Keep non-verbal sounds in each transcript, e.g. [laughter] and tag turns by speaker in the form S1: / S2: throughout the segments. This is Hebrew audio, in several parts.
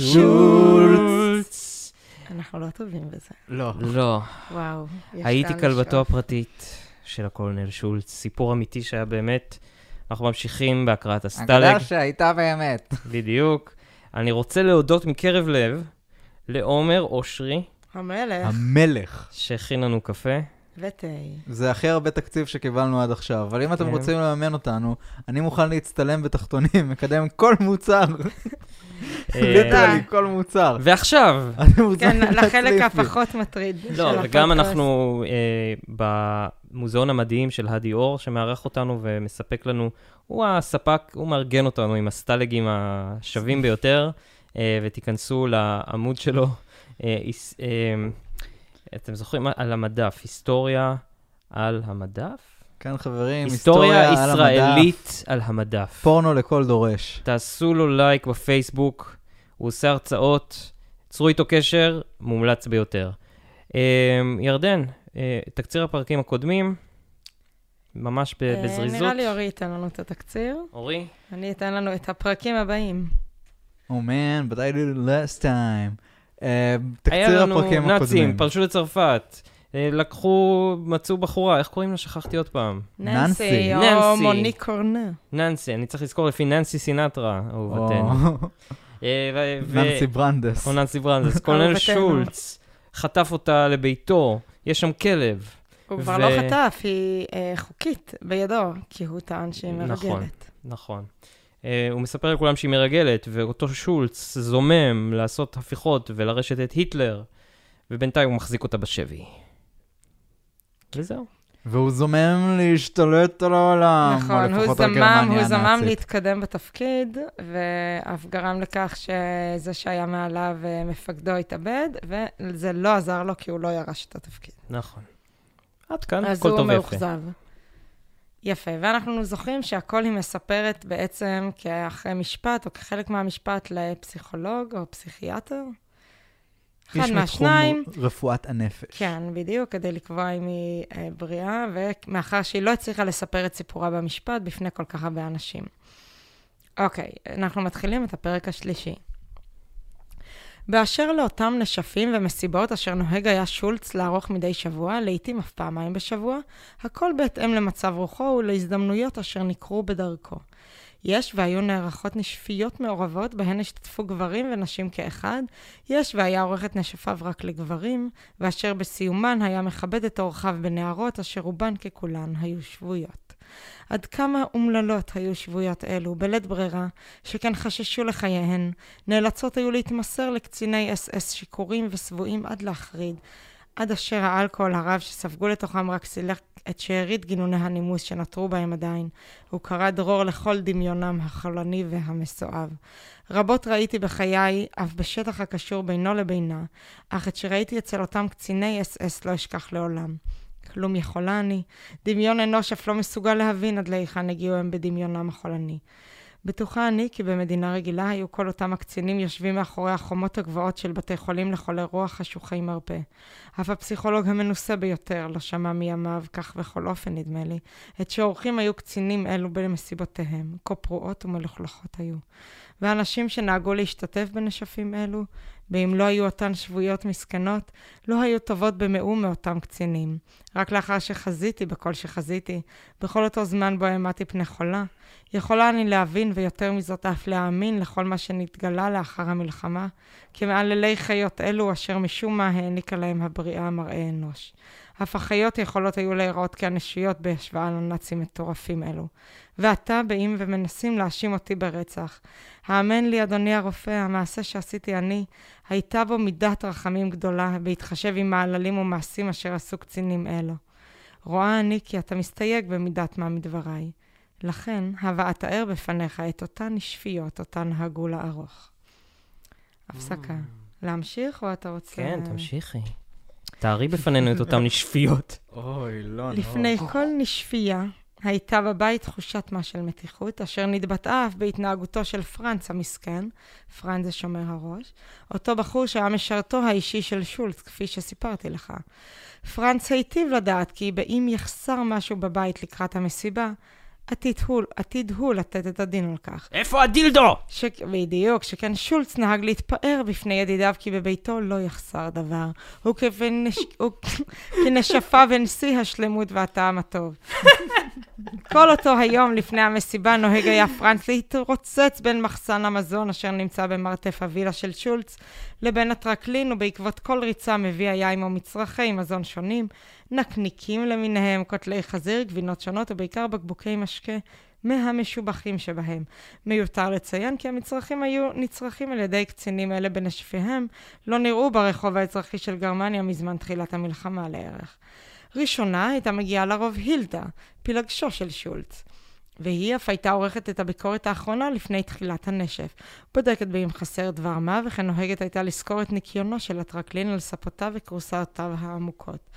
S1: שולץ.
S2: אנחנו לא טובים בזה.
S3: לא.
S1: לא,
S2: וואו. יש
S1: הייתי כלבתו. הפרטית של הקולונל שולץ. סיפור אמיתי שהיה באמת. אנחנו ממשיכים בהקראת הסטלג.
S3: אגדה שהייתה באמת.
S1: בדיוק. אני רוצה להודות מקרב לב לעומר אושרי,
S2: המלך
S3: המלך.
S1: שהכין לנו קפה.
S2: ותה.
S3: זה הכי הרבה תקציב שקיבלנו עד עכשיו, אבל אם אתם
S1: כן.
S3: רוצים לממן אותנו, אני מוכן להצטלם בתחתונים, מקדם כל מוצר, [laughs] [laughs]
S1: אה,
S3: ליטרלי כל מוצר.
S1: ועכשיו,
S2: כן, לחלק. הפחות מטריד של
S1: לא. וגם אנחנו אה, במוזיאון המדהים של הדי אור, שמארח אותנו ומספק לנו, הוא הספק, הוא מארגן אותנו עם הסטלגים השווים ביותר, אה, ותיכנסו לעמוד שלו. אתם זוכרים? על המדף, היסטוריה על המדף?
S3: כן, חברים,
S1: היסטוריה
S3: על המדף.
S1: ישראלית על המדף.
S3: פורנו לכל דורש.
S1: תעשו לו לייק בפייסבוק, הוא עושה הרצאות, צרו איתו קשר, מומלץ ביותר. אה, ירדן, אה, תקציר הפרקים הקודמים, ממש ב-
S2: אה,
S1: בזריזות.
S2: נראה לי אורי ייתן לנו את התקציר.
S1: אורי?
S2: אני אתן לנו את הפרקים הבאים.
S3: Oh man, but I did it last time. אה,
S1: היה
S3: תקציר
S1: לנו
S3: הפרקים
S1: נאצים,
S3: הקודמים.
S1: פלשו לצרפת, אה, לקחו, מצאו בחורה, איך קוראים לה? שכחתי עוד פעם.
S3: ננסי.
S2: ננסי, או. מוניק קורנה.
S1: ננסי, אני צריך לזכור לפי ננסי סינטרה, אהובתנו.
S3: או,
S1: אה,
S3: ננסי ברנדס.
S1: או ננסי ברנדס.
S2: קולונל.
S1: שולץ חטף אותה לביתו, יש שם כלב.
S2: הוא כבר לא חטף, היא חוקית בידו, כי הוא טען שהיא
S1: נכון.
S2: מרגלת.
S1: נכון. אה, הוא מספר לכולם שהיא מרגלת, ואותו שולץ זומם לעשות הפיכות ולרשת את היטלר, ובינתיים הוא מחזיק אותה בשבי. וזהו.
S3: והוא זומם להשתלט על העולם.
S2: נכון, הוא
S3: לפחות על
S2: זמם, הוא זמם
S3: הנאצית.
S2: להתקדם בתפקיד, ואף גרם לכך שזה שהיה מעליו אה, מפקדו התאבד, וזה לא עזר לו כי הוא לא ירש את התפקיד.
S1: נכון. עד כאן,
S2: אז
S1: הכל
S2: הוא
S1: טוב ויפה.
S2: מאוכזב. יפה, ואנחנו זוכרים שהכל היא מספרת בעצם כאחרי משפט, או כחלק מהמשפט לפסיכולוג או פסיכיאטר. אחד
S3: איש מתחום
S2: מהשניים,
S3: רפואת הנפש.
S2: כן, בדיוק, כדי לקבוע אם היא אה, בריאה, ומאחר שהיא לא הצליחה לספר את סיפורה במשפט בפני כל כך הרבה אנשים. אוקיי, אנחנו מתחילים את הפרק השלישי. באשר לאותם נשפים ומסיבות אשר נוהג היה שולץ לערוך מדי שבוע, לעתים אף פעמיים בשבוע, הכל בהתאם למצב רוחו ולהזדמנויות אשר ניכרו בדרכו. יש והיו נערכות נשפיות מעורבות, בהן השתתפו גברים ונשים כאחד, יש והיה עורך את נשפיו רק לגברים, ואשר בסיומן היה מכבד את אורחיו בנערות, אשר רובן ככולן היו שבויות. עד כמה אומללות היו שבויות אלו, בלית ברירה, שכן חששו לחייהן, נאלצות היו להתמסר לקציני אס אס שיכורים ושבויים עד להחריד, עד אשר האלכוהול הרב שספגו לתוכם רק סילק את שארית גינוני הנימוס שנותרו בהם עדיין, הוא קרא דרור לכל דמיונם החולני והמסואב. רבות ראיתי בחיי, אף בשטח הקשור בינו לבינה, אך את שראיתי אצל אותם קציני אס אס לא אשכח לעולם. כלום יכולה אני, דמיון אנוש אף לא מסוגל להבין עד להיכן הגיעו הם בדמיונם החולני. בטוחה אני כי במדינה רגילה היו כל אותם הקצינים יושבים מאחורי החומות הגבוהות של בתי חולים לחולי רוח חשוכי מרפא. אף הפסיכולוג המנוסה ביותר לא שמע מימיו, כך בכל אופן נדמה לי, את שעורכים היו קצינים אלו במסיבותיהם, כה פרועות ומלוכלכות היו. והנשים שנהגו להשתתף בנשפים אלו, ואם לא היו אותן שבויות מסכנות, לא היו טובות במאום מאותם קצינים. רק לאחר שחזיתי בכל שחזיתי, בכל אותו זמן בו העמדתי פני חולה, יכולה אני להבין, ויותר מזאת אף להאמין, לכל מה שנתגלה לאחר המלחמה, כמעללי חיות אלו אשר משום מה העניקה להם הבריאה מראה אנוש. אף החיות יכולות היו להיראות כאנושיות בהשוואה לנאצים מטורפים אלו. ועתה באים ומנסים להאשים אותי ברצח. האמן לי, אדוני הרופא, המעשה שעשיתי אני, הייתה בו מידת רחמים גדולה, בהתחשב עם מעללים ומעשים אשר עשו קצינים אלו. רואה אני כי אתה מסתייג במידת מה מדבריי. לכן, הווה אתאר בפניך את אותן נשפיות, אותן הגו לערוך. הפסקה. להמשיך, או אתה רוצה...
S1: כן, תמשיכי. תארי בפנינו את אותן נשפיות.
S3: אוי, לא, לא.
S2: לפני כל נשפייה הייתה בבית תחושת מה של מתיחות, אשר נתבטאה אף בהתנהגותו של פרנץ המסכן, פרנץ זה שומר הראש, אותו בחור שהיה משרתו האישי של שולץ, כפי שסיפרתי לך. פרנץ היטיב לדעת כי באם יחסר משהו בבית לקראת המסיבה, עתיד הוא, עתיד הוא לתת את הדין על כך.
S1: איפה הדילדו?
S2: ש... בדיוק, שכן שולץ נהג להתפאר בפני ידידיו כי בביתו לא יחסר דבר. הוא כבנש... הוא [laughs] כנשפה בין שיא השלמות והטעם הטוב. [laughs] כל אותו היום לפני המסיבה נוהג היה פרנץ להתרוצץ בין מחסן המזון אשר נמצא במרתף הווילה של שולץ לבין הטרקלין, ובעקבות כל ריצה מביא היה עמו מצרכי מזון שונים, נקניקים למיניהם, קוטלי חזיר, גבינות שונות ובעיקר בקבוקי משקה מהמשובחים שבהם. מיותר לציין כי המצרכים היו נצרכים על ידי קצינים אלה בנשפיהם, לא נראו ברחוב האזרחי של גרמניה מזמן תחילת המלחמה לערך. ראשונה הייתה מגיעה לרוב הילדה, פילגשו של שולץ. והיא אף הייתה עורכת את הביקורת האחרונה לפני תחילת הנשף. בודקת באם חסר דבר מה, וכן נוהגת הייתה לזכור את ניקיונו של הטרקלין על ספותיו וכורסאותיו העמוקות.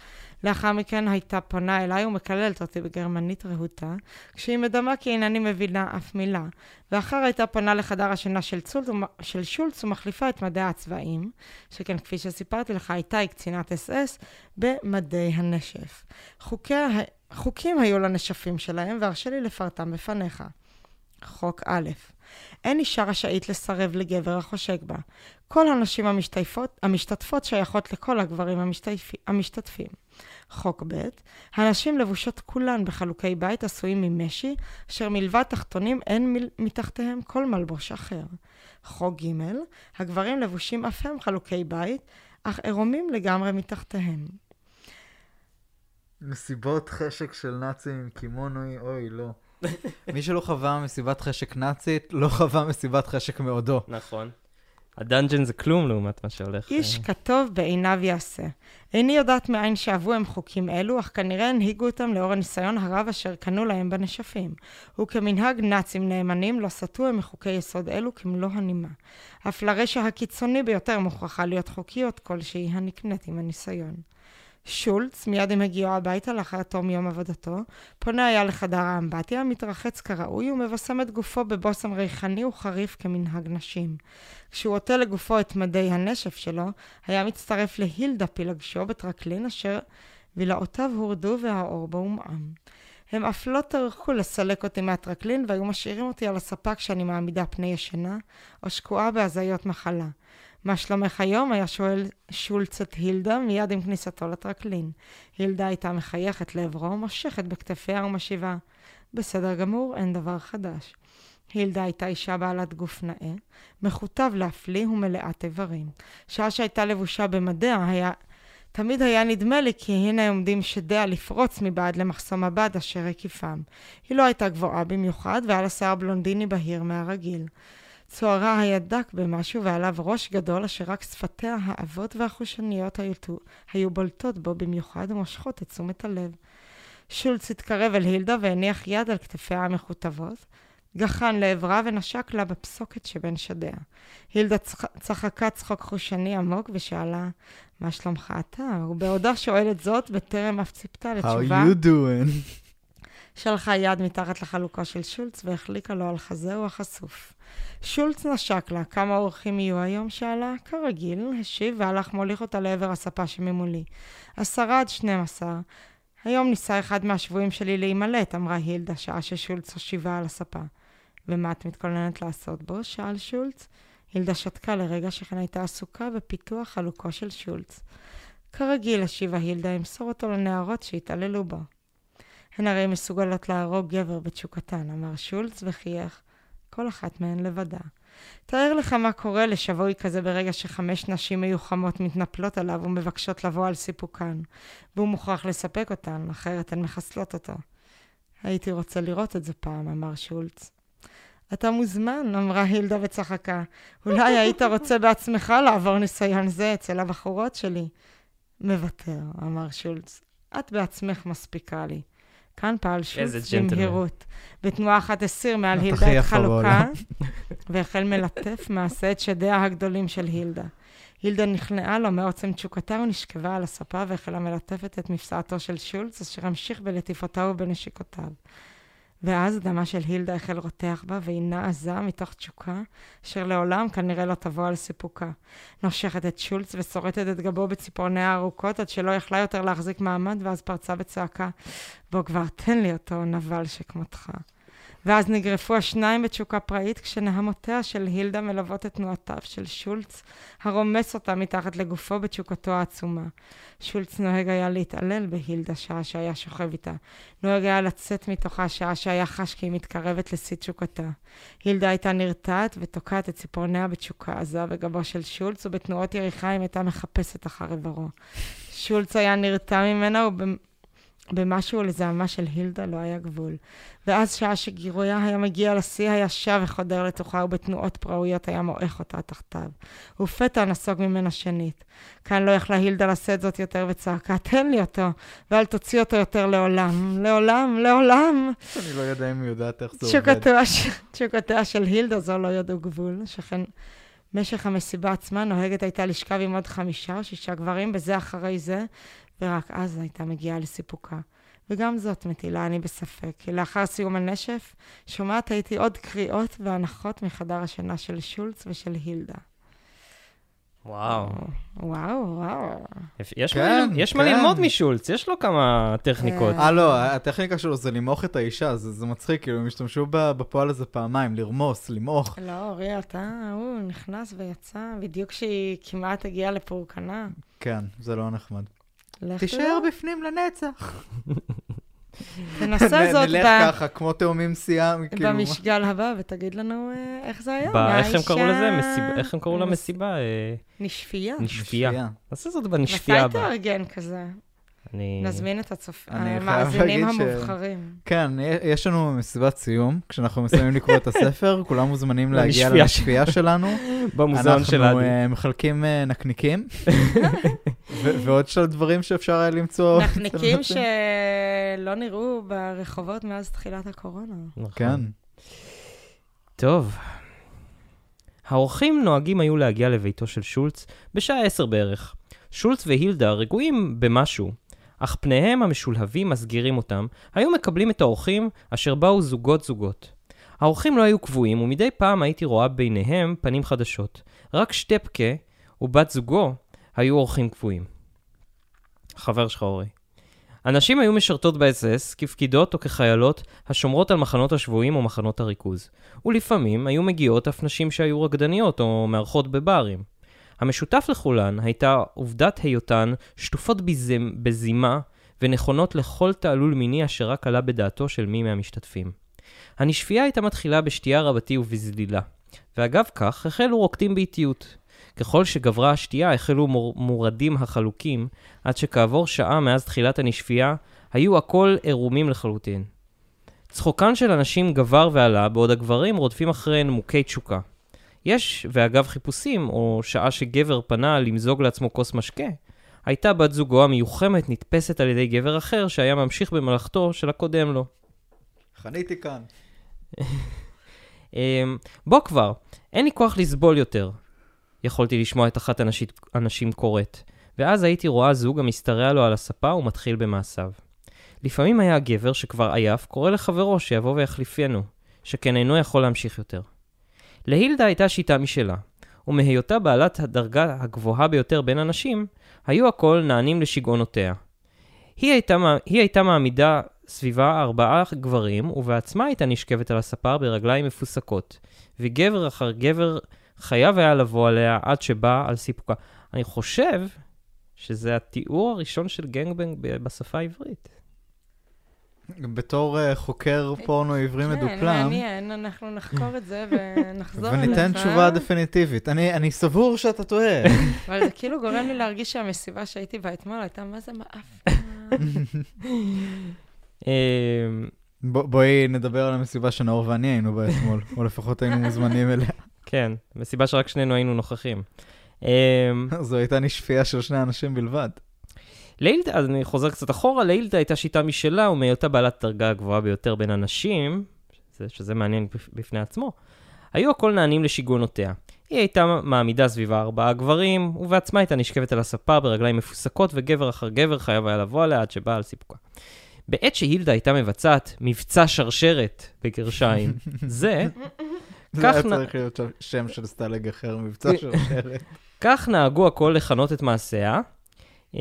S2: לאחר מכן הייתה פונה אליי ומקללת אותי בגרמנית רהוטה, כשהיא מדמה כי אינני מבינה אף מילה, ואחר הייתה פונה לחדר השינה של, צולט, של שולץ ומחליפה את מדי הצבעים, שכן כפי שסיפרתי לך, הייתה היא קצינת אס אס במדי הנשף. חוקי, חוקים היו לנשפים שלהם, והרשה לי לפרטם בפניך. חוק א', אין אישה רשאית לסרב לגבר החושק בה. כל הנשים המשתתפות, המשתתפות שייכות לכל הגברים המשתתפים. חוק ב', הנשים לבושות כולן בחלוקי בית עשויים ממשי, אשר מלבד תחתונים אין מל... מתחתיהם כל מלבוש אחר. חוק ג', הגברים לבושים אף הם חלוקי בית, אך עירומים לגמרי מתחתיהם.
S3: מסיבות חשק של נאצים עם קימונוי, אוי, לא. [laughs] מי שלא חווה מסיבת חשק נאצית, לא חווה מסיבת חשק מעודו.
S1: נכון. הדאנג'ן זה כלום לעומת מה שהולך.
S2: איש אה. כתוב בעיניו יעשה. איני יודעת מאין שאבו הם חוקים אלו, אך כנראה הנהיגו אותם לאור הניסיון הרב אשר קנו להם בנשפים. וכמנהג נאצים נאמנים, לא סטו הם מחוקי יסוד אלו כמלוא הנימה. אף לרשע הקיצוני ביותר מוכרחה להיות חוקיות כלשהי הנקנית עם הניסיון. שולץ, מיד עם הגיעו הביתה לאחר תום יום עבודתו, פונה היה לחדר האמבטיה, מתרחץ כראוי ומבשם את גופו בבושם ריחני וחריף כמנהג נשים. כשהוא עוטה לגופו את מדי הנשף שלו, היה מצטרף להילדה פילגשו בטרקלין אשר וילאותיו הורדו והאור בו הומעם. הם אף לא טרחו לסלק אותי מהטרקלין והיו משאירים אותי על הספה כשאני מעמידה פני ישנה או שקועה בהזיות מחלה. מה שלומך היום? היה שואל שולץ את הילדה מיד עם כניסתו לטרקלין. הילדה הייתה מחייכת לעברו, מושכת בכתפיה ומשיבה. בסדר גמור, אין דבר חדש. הילדה הייתה אישה בעלת גוף נאה, מכותב להפליא ומלאת איברים. שעה שהייתה לבושה במדיה, היה... תמיד היה נדמה לי כי הנה עומדים שדיה לפרוץ מבעד למחסום הבד אשר הקיפם. היא לא הייתה גבוהה במיוחד, והיה לה שיער בלונדיני בהיר מהרגיל. צוערה היה דק במשהו ועליו ראש גדול אשר רק שפתיה העבות והחושניות היו, היו בולטות בו במיוחד ומושכות את תשומת הלב. שולץ התקרב אל הילדה והניח יד על כתפיה המכותבות, גחן לעברה ונשק לה בפסוקת שבין שדיה. הילדה צח... צחקה צחוק חושני עמוק ושאלה, מה שלומך אתה? ובעודה שואלת זאת, בטרם אף ציפתה לתשובה.
S3: How you doing?
S2: שלחה יד מתחת לחלוקה של שולץ והחליקה לו על חזהו החשוף. שולץ נשק לה, כמה אורחים יהיו היום? שאלה. כרגיל, השיב והלך מוליך אותה לעבר הספה שממולי. עשרה עד שנים עשר. היום ניסה אחד מהשבויים שלי להימלט, אמרה הילדה, שעה ששולץ הושיבה על הספה. ומה את מתכוננת לעשות בו? שאל שולץ. הילדה שתקה לרגע שכן הייתה עסוקה בפיתוח חלוקו של שולץ. כרגיל, השיבה הילדה, אמסור אותו לנערות שהתעללו בו. הן הרי מסוגלות להרוג גבר בתשוקתן, אמר שולץ וחייך. כל אחת מהן לבדה. תאר לך מה קורה לשבוי כזה ברגע שחמש נשים מיוחמות מתנפלות עליו ומבקשות לבוא על סיפוקן, והוא מוכרח לספק אותן, אחרת הן מחסלות אותו. הייתי רוצה לראות את זה פעם, אמר שולץ. אתה מוזמן, אמרה הילדה וצחקה. אולי היית רוצה בעצמך לעבור ניסיון זה אצל הבחורות שלי. מוותר, אמר שולץ. את בעצמך מספיקה לי. כאן פעל שולץ במהירות. בתנועה אחת הסיר מעל הילדה את חלוקה, [laughs] והחל מלטף מעשה את שדיה הגדולים של הילדה. הילדה נכנעה לו מעוצם תשוקתה ונשכבה על הספה והחלה מלטפת את מפסעתו של שולץ, אשר המשיך בלטיפותיו ובנשיקותיו. ואז דמה של הילדה החל רותח בה, והיא נעזה מתוך תשוקה, אשר לעולם כנראה לא תבוא על סיפוקה. נושכת את שולץ ושורטת את גבו בציפורניה הארוכות, עד שלא יכלה יותר להחזיק מעמד, ואז פרצה בצעקה, בוא כבר תן לי אותו, נבל שכמותך. ואז נגרפו השניים בתשוקה פראית, כשנהמותיה של הילדה מלוות את תנועותיו של שולץ, הרומס אותה מתחת לגופו בתשוקתו העצומה. שולץ נוהג היה להתעלל בהילדה שעה שהיה שוכב איתה. נוהג היה לצאת מתוכה שעה שהיה חש כי היא מתקרבת לשיא תשוקתה. הילדה הייתה נרתעת ותוקעת את ציפורניה בתשוקה עזה בגבו של שולץ, ובתנועות יריחיים הייתה מחפשת אחר איברו. שולץ היה נרתע ממנה, ובמשהו לזעמה של הילדה לא היה גבול. ואז שעה שגירויה היה מגיע לשיא, היה שב וחודר לתוכה, ובתנועות פראויות היה מועך אותה תחתיו. ופתע נסוג ממנה שנית. כאן לא יכלה הילדה לשאת זאת יותר, וצעקה, תן לי אותו, ואל תוציא אותו יותר לעולם. לעולם, לעולם.
S3: אני לא יודע אם היא יודעת איך זה עובד.
S2: תשוקותיה של הילדה זו לא ידעו גבול, שכן משך המסיבה עצמה נוהגת הייתה לשכב עם עוד חמישה או שישה גברים, בזה אחרי זה, ורק אז הייתה מגיעה לסיפוקה. וגם זאת מטילה אני בספק, כי לאחר סיום הנשף, שומעת הייתי עוד קריאות והנחות מחדר השינה של שולץ ושל הילדה.
S1: וואו.
S2: וואו, וואו.
S1: יש,
S3: כן,
S1: מה, יש מה
S3: כן.
S1: ללמוד משולץ, יש לו כמה טכניקות.
S3: אה, לא, הטכניקה שלו זה למעוך את האישה, זה זה מצחיק, כאילו, הם השתמשו ב- בפועל הזה פעמיים, לרמוס, למעוך.
S2: לא, אורי, אתה, הוא נכנס ויצא בדיוק כשהיא כמעט הגיעה לפורקנה.
S3: כן, זה לא נחמד. תישאר
S2: תדע.
S3: בפנים לנצח. [laughs]
S2: תנסה זאת
S3: נלך
S2: ב-
S3: ככה, כמו תאומים סיאם, כאילו.
S2: במשגל הבא, ותגיד לנו אה, איך זה היה.
S1: איך הם קראו לזה? מסיבה- איך הם קראו
S2: מס-
S1: למסיבה? אה,
S2: נשפייה.
S1: נשפייה. נעשה זאת בנשפייה
S2: מתי
S1: הבאה.
S2: תארגן כזה?
S1: אני...
S2: נזמין את הצופ... המאזינים
S3: להגיד ש-
S2: המובחרים.
S3: כן, יש לנו מסיבת סיום, כשאנחנו מסיימים לקרוא את הספר, [laughs] כולם מוזמנים להגיע
S1: לנשפייה
S3: שלנו. [laughs]
S1: במוזיאון של
S3: אנחנו
S1: עדי.
S3: אה, מחלקים אה, נקניקים, [laughs] ו- ועוד של דברים שאפשר היה למצוא. נאצים.
S2: שלא נראו ברחובות מאז תחילת הקורונה.
S1: נכון.
S3: כן.
S1: טוב. האורחים נוהגים היו להגיע לביתו של שולץ בשעה עשר בערך. שולץ והילדה רגועים במשהו, אך פניהם המשולהבים מסגירים אותם, היו מקבלים את האורחים אשר באו זוגות זוגות. האורחים לא היו קבועים, ומדי פעם הייתי רואה ביניהם פנים חדשות. רק שטפקה ובת זוגו היו אורחים קבועים. חבר שלך אורי. הנשים היו משרתות באס-אס כפקידות או כחיילות השומרות על מחנות השבויים או מחנות הריכוז. ולפעמים היו מגיעות אף נשים שהיו רקדניות או מארחות בברים. המשותף לכולן הייתה עובדת היותן שטופות בזמ... בזימה ונכונות לכל תעלול מיני אשר רק עלה בדעתו של מי מהמשתתפים. הנשפייה הייתה מתחילה בשתייה רבתי ובזלילה, ואגב כך החלו רוקדים באיטיות. ככל שגברה השתייה החלו מור... מורדים החלוקים, עד שכעבור שעה מאז תחילת הנשפייה, היו הכל עירומים לחלוטין. צחוקן של הנשים גבר ועלה, בעוד הגברים רודפים אחריהן מוכי תשוקה. יש, ואגב חיפושים, או שעה שגבר פנה למזוג לעצמו כוס משקה, הייתה בת זוגו המיוחמת נתפסת על ידי גבר אחר שהיה ממשיך במלאכתו של הקודם לו.
S3: חניתי כאן.
S1: אמ, בוא כבר, אין לי כוח לסבול יותר. יכולתי לשמוע את אחת הנשים, הנשים קוראת, ואז הייתי רואה זוג המשתרע לו על הספה ומתחיל במעשיו. לפעמים היה הגבר שכבר עייף קורא לחברו שיבוא ויחליפנו, שכן אינו יכול להמשיך יותר. להילדה הייתה שיטה משלה, ומהיותה בעלת הדרגה הגבוהה ביותר בין הנשים, היו הכל נענים לשגעונותיה. היא הייתה, היא הייתה מעמידה סביבה ארבעה גברים, ובעצמה הייתה נשכבת על הספה ברגליים מפוסקות, וגבר אחר גבר חייב היה לבוא עליה עד שבא על סיפוקה. אני חושב שזה התיאור הראשון של גנגבנג בשפה העברית.
S3: בתור אה, חוקר פורנו עברי
S2: כן,
S3: מדופלם,
S2: מעניין, אנחנו נחקור את זה ונחזור אליך. [laughs]
S3: וניתן תשובה דפיניטיבית. אני אני סבור שאתה טועה. [laughs]
S2: אבל זה כאילו גורם לי להרגיש שהמסיבה שהייתי בה אתמול הייתה מה זה מאף. [laughs]
S1: אמ,
S3: בואי נדבר על המסיבה שנאור ואני היינו בה אתמול, או לפחות היינו מוזמנים אליה.
S1: כן, מסיבה שרק שנינו היינו נוכחים. אמ,
S3: זו הייתה נשפייה של שני אנשים בלבד.
S1: לילדה, אז אני חוזר קצת אחורה, לילדה הייתה שיטה משלה, ומהיותה בעלת דרגה הגבוהה ביותר בין הנשים, שזה, שזה מעניין בפ- בפני עצמו, היו הכל נענים לשיגעונותיה. היא הייתה מעמידה סביבה ארבעה גברים, ובעצמה הייתה נשכבת על הספה ברגליים מפוסקות, וגבר אחר גבר חייב היה לבוא עליה עד שבא על סיפוקה. בעת שהילדה הייתה מבצעת מבצע שרשרת, בגרשיים, [laughs] זה,
S3: זה היה צריך להיות שם- של סטלג אחר, מבצע [laughs] שרשרת.
S1: כך נהגו הכל לכנות את מעשיה. Uh,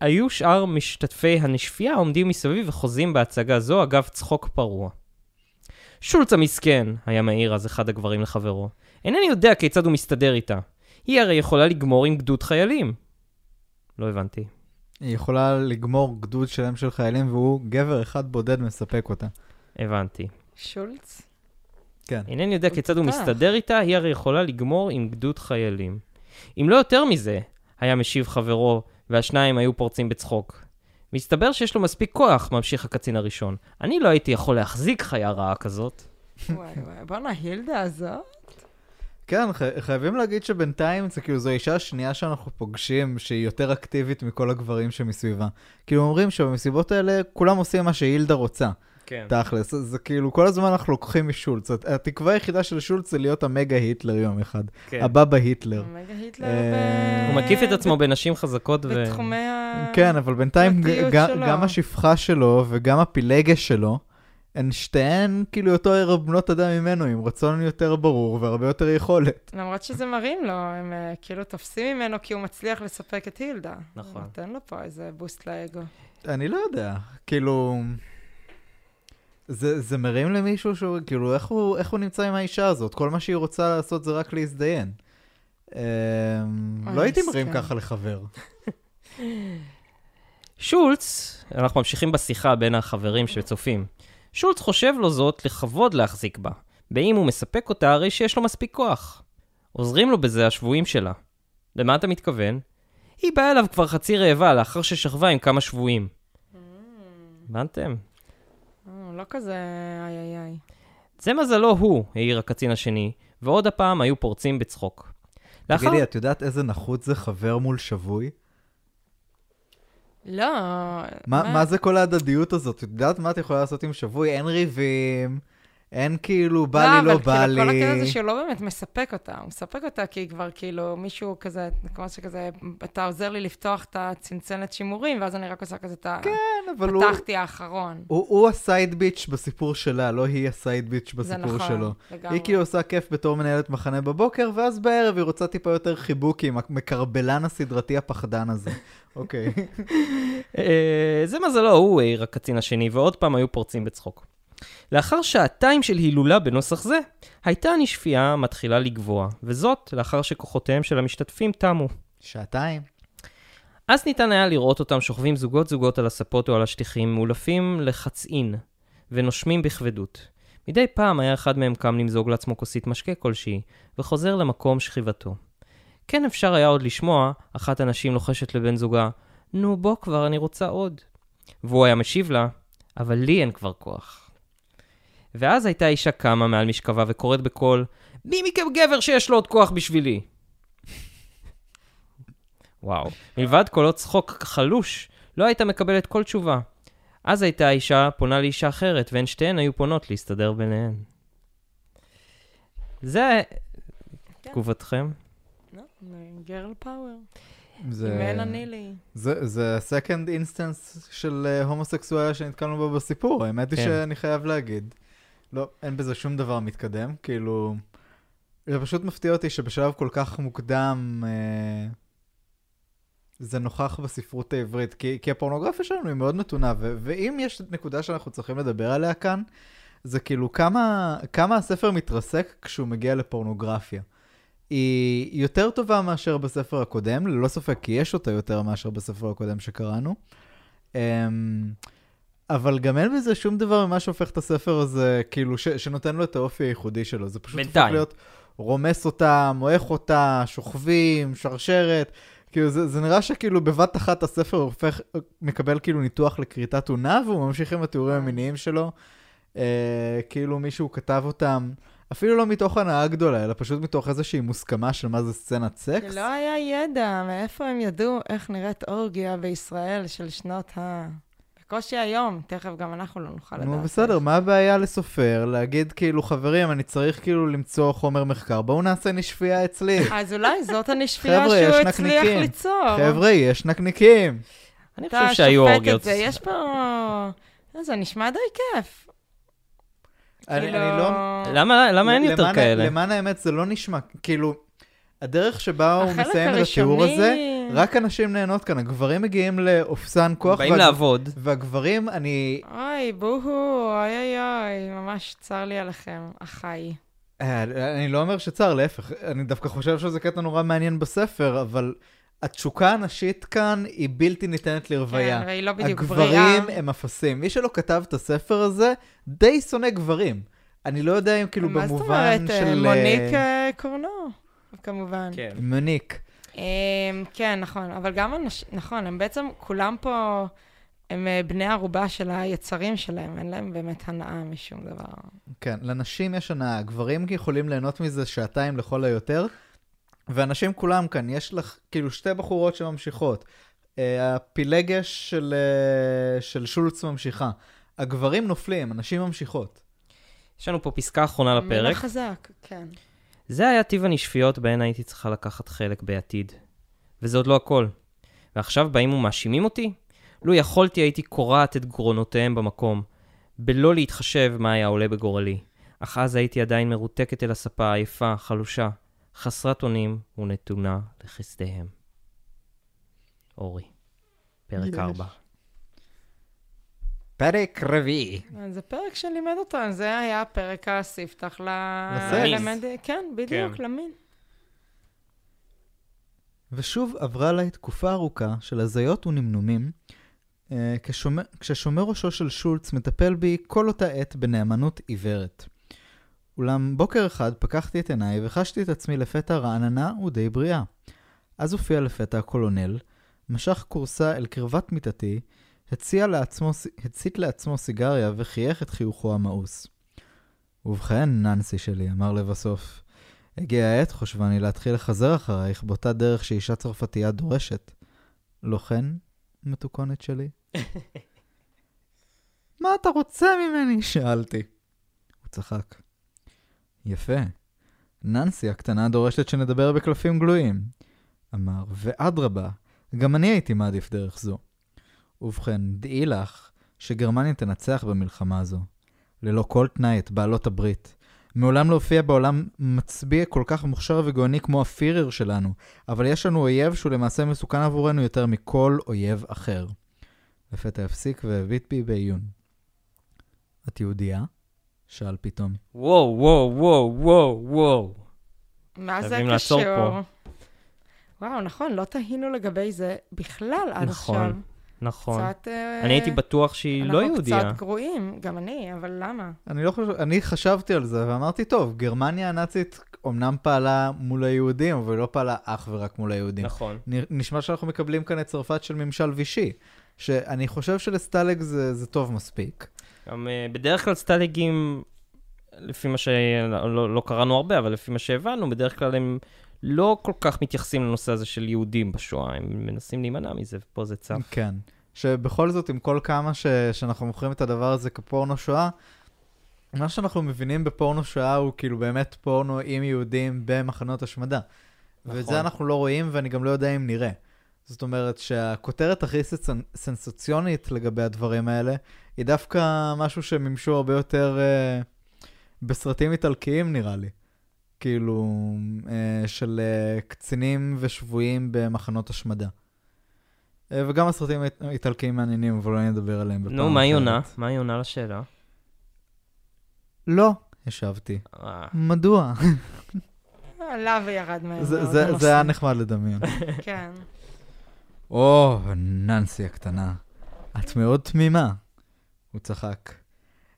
S1: היו שאר משתתפי הנשפייה עומדים מסביב וחוזים בהצגה זו אגב צחוק פרוע. שולץ המסכן, היה מעיר אז אחד הגברים לחברו. אינני יודע כיצד הוא מסתדר איתה. היא הרי יכולה לגמור עם גדוד חיילים. לא הבנתי.
S3: היא יכולה לגמור גדוד שלם של חיילים, והוא גבר אחד בודד מספק אותה.
S1: הבנתי.
S2: שולץ?
S3: כן.
S1: אינני יודע כיצד הוא. מסתדר איתה, היא הרי יכולה לגמור עם גדוד חיילים. אם לא יותר מזה, היה משיב חברו, והשניים היו פורצים בצחוק. מסתבר שיש לו מספיק כוח, ממשיך הקצין הראשון. אני לא הייתי יכול להחזיק חיה רעה כזאת.
S2: וואי וואי, בואנה, הילדה הזאת?
S3: כן, חי- חייבים להגיד שבינתיים זה כאילו זו האישה השנייה שאנחנו פוגשים, שהיא יותר אקטיבית מכל הגברים שמסביבה. כאילו אומרים שבמסיבות האלה כולם עושים מה שהילדה רוצה,
S1: כן.
S3: תכלס. זה, זה כאילו כל הזמן אנחנו לוקחים משולץ. הת- התקווה היחידה של שולץ זה להיות המגה היטלר יום אחד.
S1: כן.
S3: הבבא היטלר.
S2: מגה היטלר
S3: אה,
S2: ב...
S1: הוא מקיף את עצמו בנשים חזקות ו...
S2: בתחומי ה...
S3: כן, אבל בינתיים. גם השפחה שלו וגם הפילגש שלו, הן שתיהן כאילו אותו ערב בנות אדם ממנו, עם רצון יותר ברור והרבה יותר יכולת.
S2: למרות שזה מראים לו, הם אה, כאילו תופסים ממנו כי הוא מצליח לספק את הילדה.
S1: נכון.
S2: נותן לו פה איזה בוסט לאגו.
S3: אני לא יודע, כאילו... זה, זה מרים למישהו שהוא, כאילו, איך הוא, איך הוא נמצא עם האישה הזאת? כל מה שהיא רוצה לעשות זה רק להזדיין. אמ, לא הייתי מרים. ככה לחבר. [laughs]
S1: שולץ, אנחנו ממשיכים בשיחה בין החברים שצופים. שולץ חושב לו זאת לכבוד להחזיק בה, ואם הוא מספק אותה, הרי שיש לו מספיק כוח. עוזרים לו בזה השבויים שלה. למה אתה מתכוון? היא באה אליו כבר חצי רעבה לאחר ששכבה עם כמה שבויים. הבנתם?
S2: אה, לא כזה איי איי איי.
S1: זה מזלו הוא, העיר הקצין השני, ועוד הפעם היו פורצים בצחוק. לאחר...
S3: תגידי, את יודעת איזה נחות זה חבר מול שבוי?
S2: לא...
S3: מה, מה זה כל ההדדיות הזאת? את יודעת מה את יכולה לעשות עם שבוי? אין ריבים, אין כאילו בא לי, לא בא
S2: אבל כאילו כל הקטע
S3: לי.
S2: זה שהוא לא באמת מספק אותה. הוא מספק אותה כי כבר כאילו מישהו כזה, כמו שכזה, אתה עוזר לי לפתוח את הצנצנת שימורים, ואז אני רק עושה כזה את ה...
S3: כן, אבל הוא,
S2: פתחתי האחרון.
S3: הוא, הוא הסייד ביץ' בסיפור שלה, לא היא הסייד ביץ'
S2: זה
S3: בסיפור
S2: נכון,
S3: שלו.
S2: לגמרי.
S3: היא כאילו עושה כיף בתור מנהלת מחנה בבוקר, ואז בערב היא רוצה טיפה יותר חיבוק עם המקרבלן הסדרתי הפחדן הזה. [laughs] אוקיי.
S1: אה, זה מזלו, הוא העיר הקצין השני, ועוד פעם היו פורצים בצחוק. לאחר שעתיים של הילולה בנוסח זה, הייתה הנשפייה מתחילה לגבוה, וזאת לאחר שכוחותיהם של המשתתפים תמו.
S3: שעתיים.
S1: אז ניתן היה לראות אותם שוכבים זוגות זוגות על הספות או על השטיחים, מאולפים לחצאין, ונושמים בכבדות. מדי פעם היה אחד מהם קם למזוג לעצמו כוסית משקה כלשהי, וחוזר למקום שכיבתו. כן אפשר היה עוד לשמוע אחת הנשים לוחשת לבן זוגה, נו בוא כבר, אני רוצה עוד. והוא היה משיב לה, אבל לי אין כבר כוח. ואז הייתה אישה קמה מעל משכבה וקוראת בקול, מי מכם גבר שיש לו עוד כוח בשבילי? וואו. מלבד קולות צחוק חלוש, לא הייתה מקבלת כל תשובה. אז הייתה האישה פונה לאישה אחרת, והן שתיהן היו פונות להסתדר ביניהן. זה
S2: כן.
S1: תגובתכם?
S2: גרל פאוור.
S3: זה...
S2: עם אלה נילי.
S3: זה, זה ה-second instance של uh, הומוסקסואליה שנתקלנו בה בסיפור, האמת היא
S1: כן.
S3: שאני חייב להגיד. לא, אין בזה שום דבר מתקדם, כאילו... זה פשוט מפתיע אותי שבשלב כל כך מוקדם uh, זה נוכח בספרות העברית, כי, כי הפורנוגרפיה שלנו היא מאוד מתונה, ו- ואם יש נקודה שאנחנו צריכים לדבר עליה כאן, זה כאילו כמה, כמה הספר מתרסק כשהוא מגיע לפורנוגרפיה. היא יותר טובה מאשר בספר הקודם, ללא ספק כי יש אותה יותר מאשר בספר הקודם שקראנו. אמ, אבל גם אין בזה שום דבר ממה שהופך את הספר הזה, כאילו, ש, שנותן לו את האופי הייחודי שלו. זה פשוט הופך
S1: בינתיים.
S3: להיות רומס אותה, מועך אותה, שוכבים, שרשרת. כאילו, זה, זה נראה שכאילו בבת אחת הספר הופך, מקבל כאילו ניתוח לכריתת אונה, והוא ממשיך עם התיאורים המיניים שלו. אה, כאילו מישהו כתב אותם, אפילו לא מתוך הנאה גדולה, אלא פשוט מתוך איזושהי מוסכמה של מה זה סצנת סקס.
S2: שלא היה ידע, מאיפה הם ידעו איך נראית אורגיה בישראל של שנות ה... בקושי היום, תכף גם אנחנו לא נוכל לדעת.
S3: נו, בסדר, מה הבעיה לסופר? להגיד כאילו, חברים, אני צריך כאילו למצוא חומר מחקר, בואו נעשה נשפייה אצלי. [laughs]
S2: אז אולי זאת הנשפייה שהוא
S3: יש
S2: הצליח
S3: נקניקים.
S2: ליצור.
S3: חבר'ה, יש נקניקים.
S1: אני חושב שהיו
S2: שופט
S1: אורגיות.
S2: את זה, יש פה... אה, זה נשמע די כיף.
S3: אני
S2: כאילו-
S3: אני לא...
S1: למה למה אין יותר כאלה?
S3: למען האמת, זה לא נשמע, כאילו, הדרך שבה הוא
S2: החלק
S3: מסיים את התיאור הזה,
S2: הראשוני-
S3: רק הנשים נהנות כאן, הגברים מגיעים לאופסן כוח.
S1: באים
S3: והג-
S1: לעבוד.
S3: והגברים, אני...
S2: אוי, בוהו, אוי אוי אוי, ממש צר לי עליכם, אחיי.
S3: אה, אני לא אומר שצר, להפך, אני דווקא חושב שזה קטע נורא מעניין בספר, אבל התשוקה הנשית כאן היא בלתי ניתנת לרוויה.
S2: כן, והיא לא בדיוק בריאה.
S3: הגברים הם אפסים. מי שלא כתב את הספר הזה, די שונא גברים. אני לא יודע אם כאילו
S2: מה זאת
S3: במובן
S2: אומרת? אה,
S3: של...
S2: מוניק אה, קורנו, כמובן.
S1: כן.
S3: מוניק.
S2: אמ, כן, נכון, אבל גם אנשים, נכון, הם בעצם, כולם פה, הם אה, בני ערובה של היצרים שלהם, אין להם באמת הנאה משום דבר.
S3: כן, לנשים יש הנאה, גברים יכולים ליהנות מזה שעתיים לכל היותר, ואנשים כולם כאן, יש לך כאילו שתי בחורות שממשיכות. אה, הפילגש של, אה, של שולץ ממשיכה. הגברים נופלים, הנשים ממשיכות.
S1: יש לנו פה פסקה אחרונה
S2: מילה
S1: לפרק.
S2: חזק, כן.
S1: זה היה טיב הנשפיות בהן הייתי צריכה לקחת חלק בעתיד. וזה עוד לא הכל. ועכשיו באים ומאשימים אותי? לו יכולתי הייתי קורעת את גרונותיהם במקום, בלא להתחשב מה היה עולה בגורלי. אך אז הייתי עדיין מרותקת אל הספה עייפה, חלושה, חסרת אונים ונתונה לחסדיהם. אורי, פרק
S3: יש.
S1: 4.
S3: פרק רביעי.
S2: זה פרק שלימד אותנו, זה היה פרק הספתח ל... למד... כן, בדיוק,
S1: כן.
S2: למין.
S3: ושוב עברה עליי תקופה ארוכה של הזיות ונמנומים, אה, כשומר, כששומר ראשו של שולץ מטפל בי כל אותה עת בנאמנות עיוורת. אולם בוקר אחד פקחתי את עיניי וחשתי את עצמי לפתע רעננה ודי בריאה. אז הופיע לפתע הקולונל, משך כורסה אל קרבת מיטתי, הציע לעצמו, הצית לעצמו סיגריה וחייך את חיוכו המאוס. ובכן, ננסי שלי, אמר לבסוף, הגיע העת, חושבני, להתחיל לחזר אחרייך באותה דרך שאישה צרפתייה דורשת. לא כן, מתוקונת שלי? מה אתה רוצה ממני? שאלתי. הוא צחק. יפה. ננסי הקטנה דורשת שנדבר בקלפים גלויים. אמר, ואדרבה, גם אני הייתי מעדיף דרך זו. ובכן, דעי לך שגרמניה תנצח במלחמה הזו. ללא כל תנאי את בעלות הברית. מעולם לא הופיע בעולם מצביע כל כך מוכשר וגאוני כמו הפירר שלנו, אבל יש לנו אויב שהוא למעשה מסוכן עבורנו יותר מכל אויב אחר. לפתע הפסיק והביט בי בעיון. את יהודייה? שאל פתאום.
S1: וואו, וואו, וואו, וואו, וואו.
S2: מה זה קשור?
S1: פה.
S2: וואו, נכון, לא תהינו לגבי זה בכלל עד
S1: נכון,
S2: עכשיו.
S1: נכון.
S2: קצת... אה,
S1: אני הייתי בטוח שהיא לא יהודייה.
S2: אנחנו קצת גרועים, גם אני, אבל למה?
S3: אני לא חושב, אני חשבתי על זה ואמרתי, טוב, גרמניה הנאצית אמנם פעלה מול היהודים, אבל לא פעלה אך ורק מול היהודים.
S1: נכון.
S3: נשמע שאנחנו מקבלים כאן את צרפת של ממשל וישי, שאני חושב שלסטלג זה, זה טוב מספיק.
S1: גם uh, בדרך כלל סטלגים, לפי מה שלא לא, לא קראנו הרבה, אבל לפי מה שהבנו, בדרך כלל הם לא כל כך מתייחסים לנושא הזה של יהודים בשואה, הם מנסים להימנע מזה, ופה זה צף.
S3: כן. שבכל זאת, עם כל כמה ש... שאנחנו מוכרים את הדבר הזה כפורנו שואה, מה שאנחנו מבינים בפורנו שואה הוא כאילו באמת פורנו עם יהודים במחנות השמדה.
S1: נכון.
S3: ואת זה אנחנו לא רואים, ואני גם לא יודע אם נראה. זאת אומרת שהכותרת הכי סנ- סנסציונית לגבי הדברים האלה, היא דווקא משהו שמימשו הרבה יותר אה, בסרטים איטלקיים, נראה לי. כאילו, אה, של אה, קצינים ושבויים במחנות השמדה. אה, וגם הסרטים האיט- האיטלקיים מעניינים, אבל לא נדבר עליהם בפעם
S1: נו, מה היא. עונה? מה היא עונה לשאלה?
S3: לא, השבתי. מדוע?
S2: עלה וירד מהר.
S3: זה- היה נחמד לדמיין. [laughs]
S2: כן.
S3: או, ננסי הקטנה, את מאוד תמימה. הוא צחק.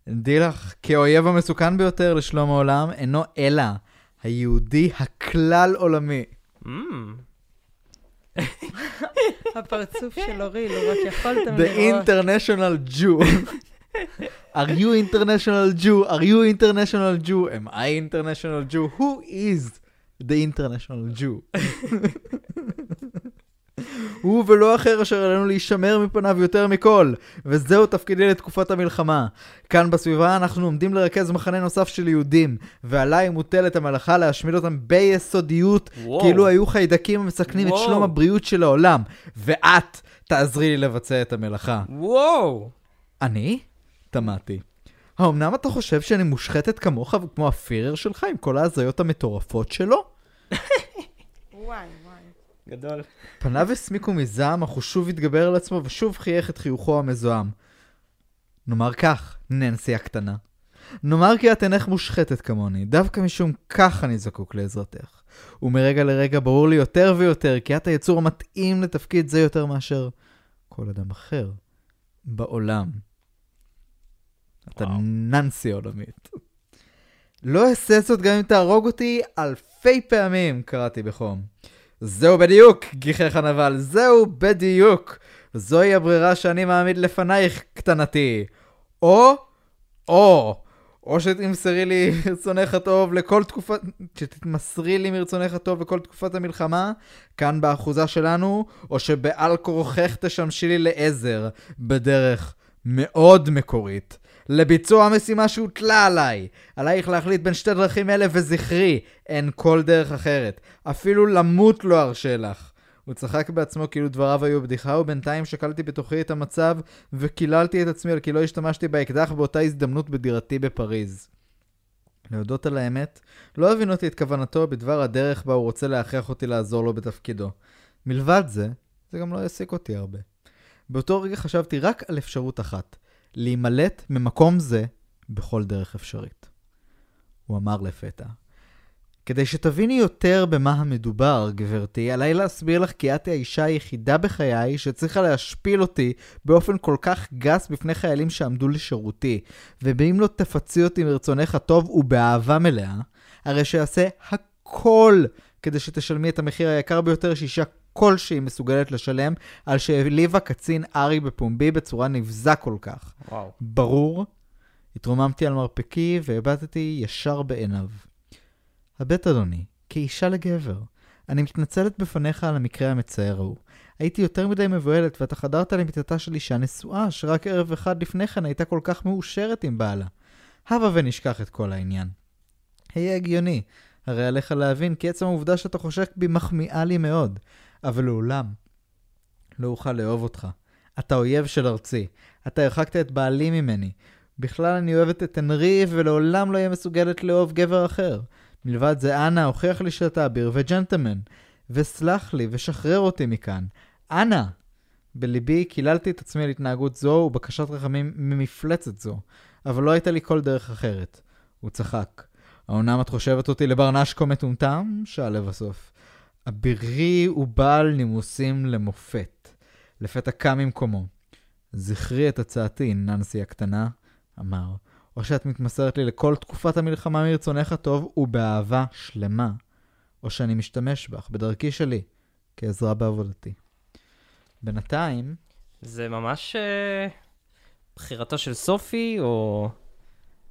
S3: דעי לך, כי האויב המסוכן ביותר לשלום העולם אינו אלא היהודי הכלל עולמי.
S1: mm,
S2: הפרצוף של אורי, לו רק יכולתם
S3: The
S2: לראות.
S3: international Jew. Are you international Jew? Are you international Jew? Am I international Jew? Who is the international Jew? הוא ולא אחר אשר עלינו להישמר מפניו יותר מכל, וזהו תפקידי לתקופת המלחמה. כאן בסביבה אנחנו עומדים לרכז מחנה נוסף של יהודים, ועליי מוטלת המלאכה להשמיד אותם ביסודיות,
S1: וואו.
S3: כאילו היו חיידקים המסכנים את
S1: וואו.
S3: שלום הבריאות של העולם. ואת תעזרי לי לבצע את המלאכה.
S1: וואו!
S3: אני? תמהתי. האמנם אתה חושב שאני מושחתת כמוך וכמו הפירר שלך עם כל ההזיות המטורפות שלו?
S1: גדול.
S3: פניו הסמיקו מזעם, אך הוא שוב התגבר על עצמו ושוב חייך את חיוכו המזוהם. נאמר כך, ננסי הקטנה. נאמר כי את אינך מושחתת כמוני, דווקא משום כך אני זקוק לעזרתך. ומרגע לרגע ברור לי יותר ויותר כי את היצור המתאים לתפקיד זה יותר מאשר כל אדם אחר בעולם. אתה. ננסי עולמית. לא אעשה זאת גם אם תהרוג אותי אלפי פעמים, קראתי בחום. זהו בדיוק, גיחך הנבל, זהו בדיוק. זוהי הברירה שאני מעמיד לפנייך, קטנתי. או, או, או שתמסרי לי מרצונך הטוב לכל תקופת... שתתמסרי לי מרצונך הטוב לכל תקופת המלחמה, כאן באחוזה שלנו, או שבעל כורחך תשמשי לי לעזר, בדרך מאוד מקורית. לביצוע המשימה שהוטלה עליי. עלייך להחליט בין שתי דרכים אלה, וזכרי, אין כל דרך אחרת. אפילו למות לא ארשה לך. הוא צחק בעצמו כאילו דבריו היו בדיחה, ובינתיים שקלתי בתוכי את המצב, וקיללתי את עצמי על כי לא השתמשתי באקדח באותה הזדמנות בדירתי בפריז. להודות על האמת, לא הבינותי את כוונתו בדבר הדרך בה הוא רוצה להכריח אותי לעזור לו בתפקידו. מלבד זה, זה גם לא העסיק אותי הרבה. באותו רגע חשבתי רק על אפשרות אחת, להימלט ממקום זה בכל דרך אפשרית. הוא אמר לפתע, כדי שתביני יותר במה המדובר, גברתי, עליי להסביר לך כי את האישה היחידה בחיי שצריכה להשפיל אותי באופן כל כך גס בפני חיילים שעמדו לשירותי, ואם לא תפצי אותי מרצונך הטוב ובאהבה מלאה, הרי שאעשה הכל כדי שתשלמי את המחיר היקר ביותר שאישה כלשהי מסוגלת לשלם על שהעליבה קצין ארי בפומבי בצורה נבזה כל כך.
S1: וואו.
S3: ברור. התרוממתי על מרפקי והבטתי ישר בעיניו. הבט אדוני, כאישה לגבר, אני מתנצלת בפניך על המקרה המצער ההוא. הייתי יותר מדי מבוהלת ואתה חדרת למיטתה של אישה נשואה, שרק ערב אחד לפני כן הייתה כל כך מאושרת עם בעלה. הבה ונשכח את כל העניין. היה הגיוני, הרי עליך להבין כי עצם העובדה שאתה חושק בי מחמיאה לי מאוד, אבל לעולם לא אוכל לאהוב אותך. אתה אויב של ארצי. אתה הרחקת את בעלי ממני. בכלל אני אוהבת את אנרי ולעולם לא אהיה מסוגלת לאהוב גבר אחר. מלבד זה, אנא, הוכיח לי שאתה אביר וג'נטלמן. וסלח לי ושחרר אותי מכאן. אנא! בליבי קיללתי את עצמי על התנהגות זו ובקשת רחמים ממפלצת זו, אבל לא הייתה לי כל דרך אחרת. הוא צחק. האומנם את חושבת אותי לברנש כה מטומטם? שאל לבסוף. אבירי ובעל נימוסים למופת. לפתע קם ממקומו. זכרי את הצעתי, ננסי הקטנה, אמר, או שאת מתמסרת לי לכל תקופת המלחמה מרצונך הטוב ובאהבה שלמה, או שאני משתמש בך בדרכי שלי כעזרה בעבודתי. בינתיים,
S1: זה ממש אה, בחירתו של סופי, או...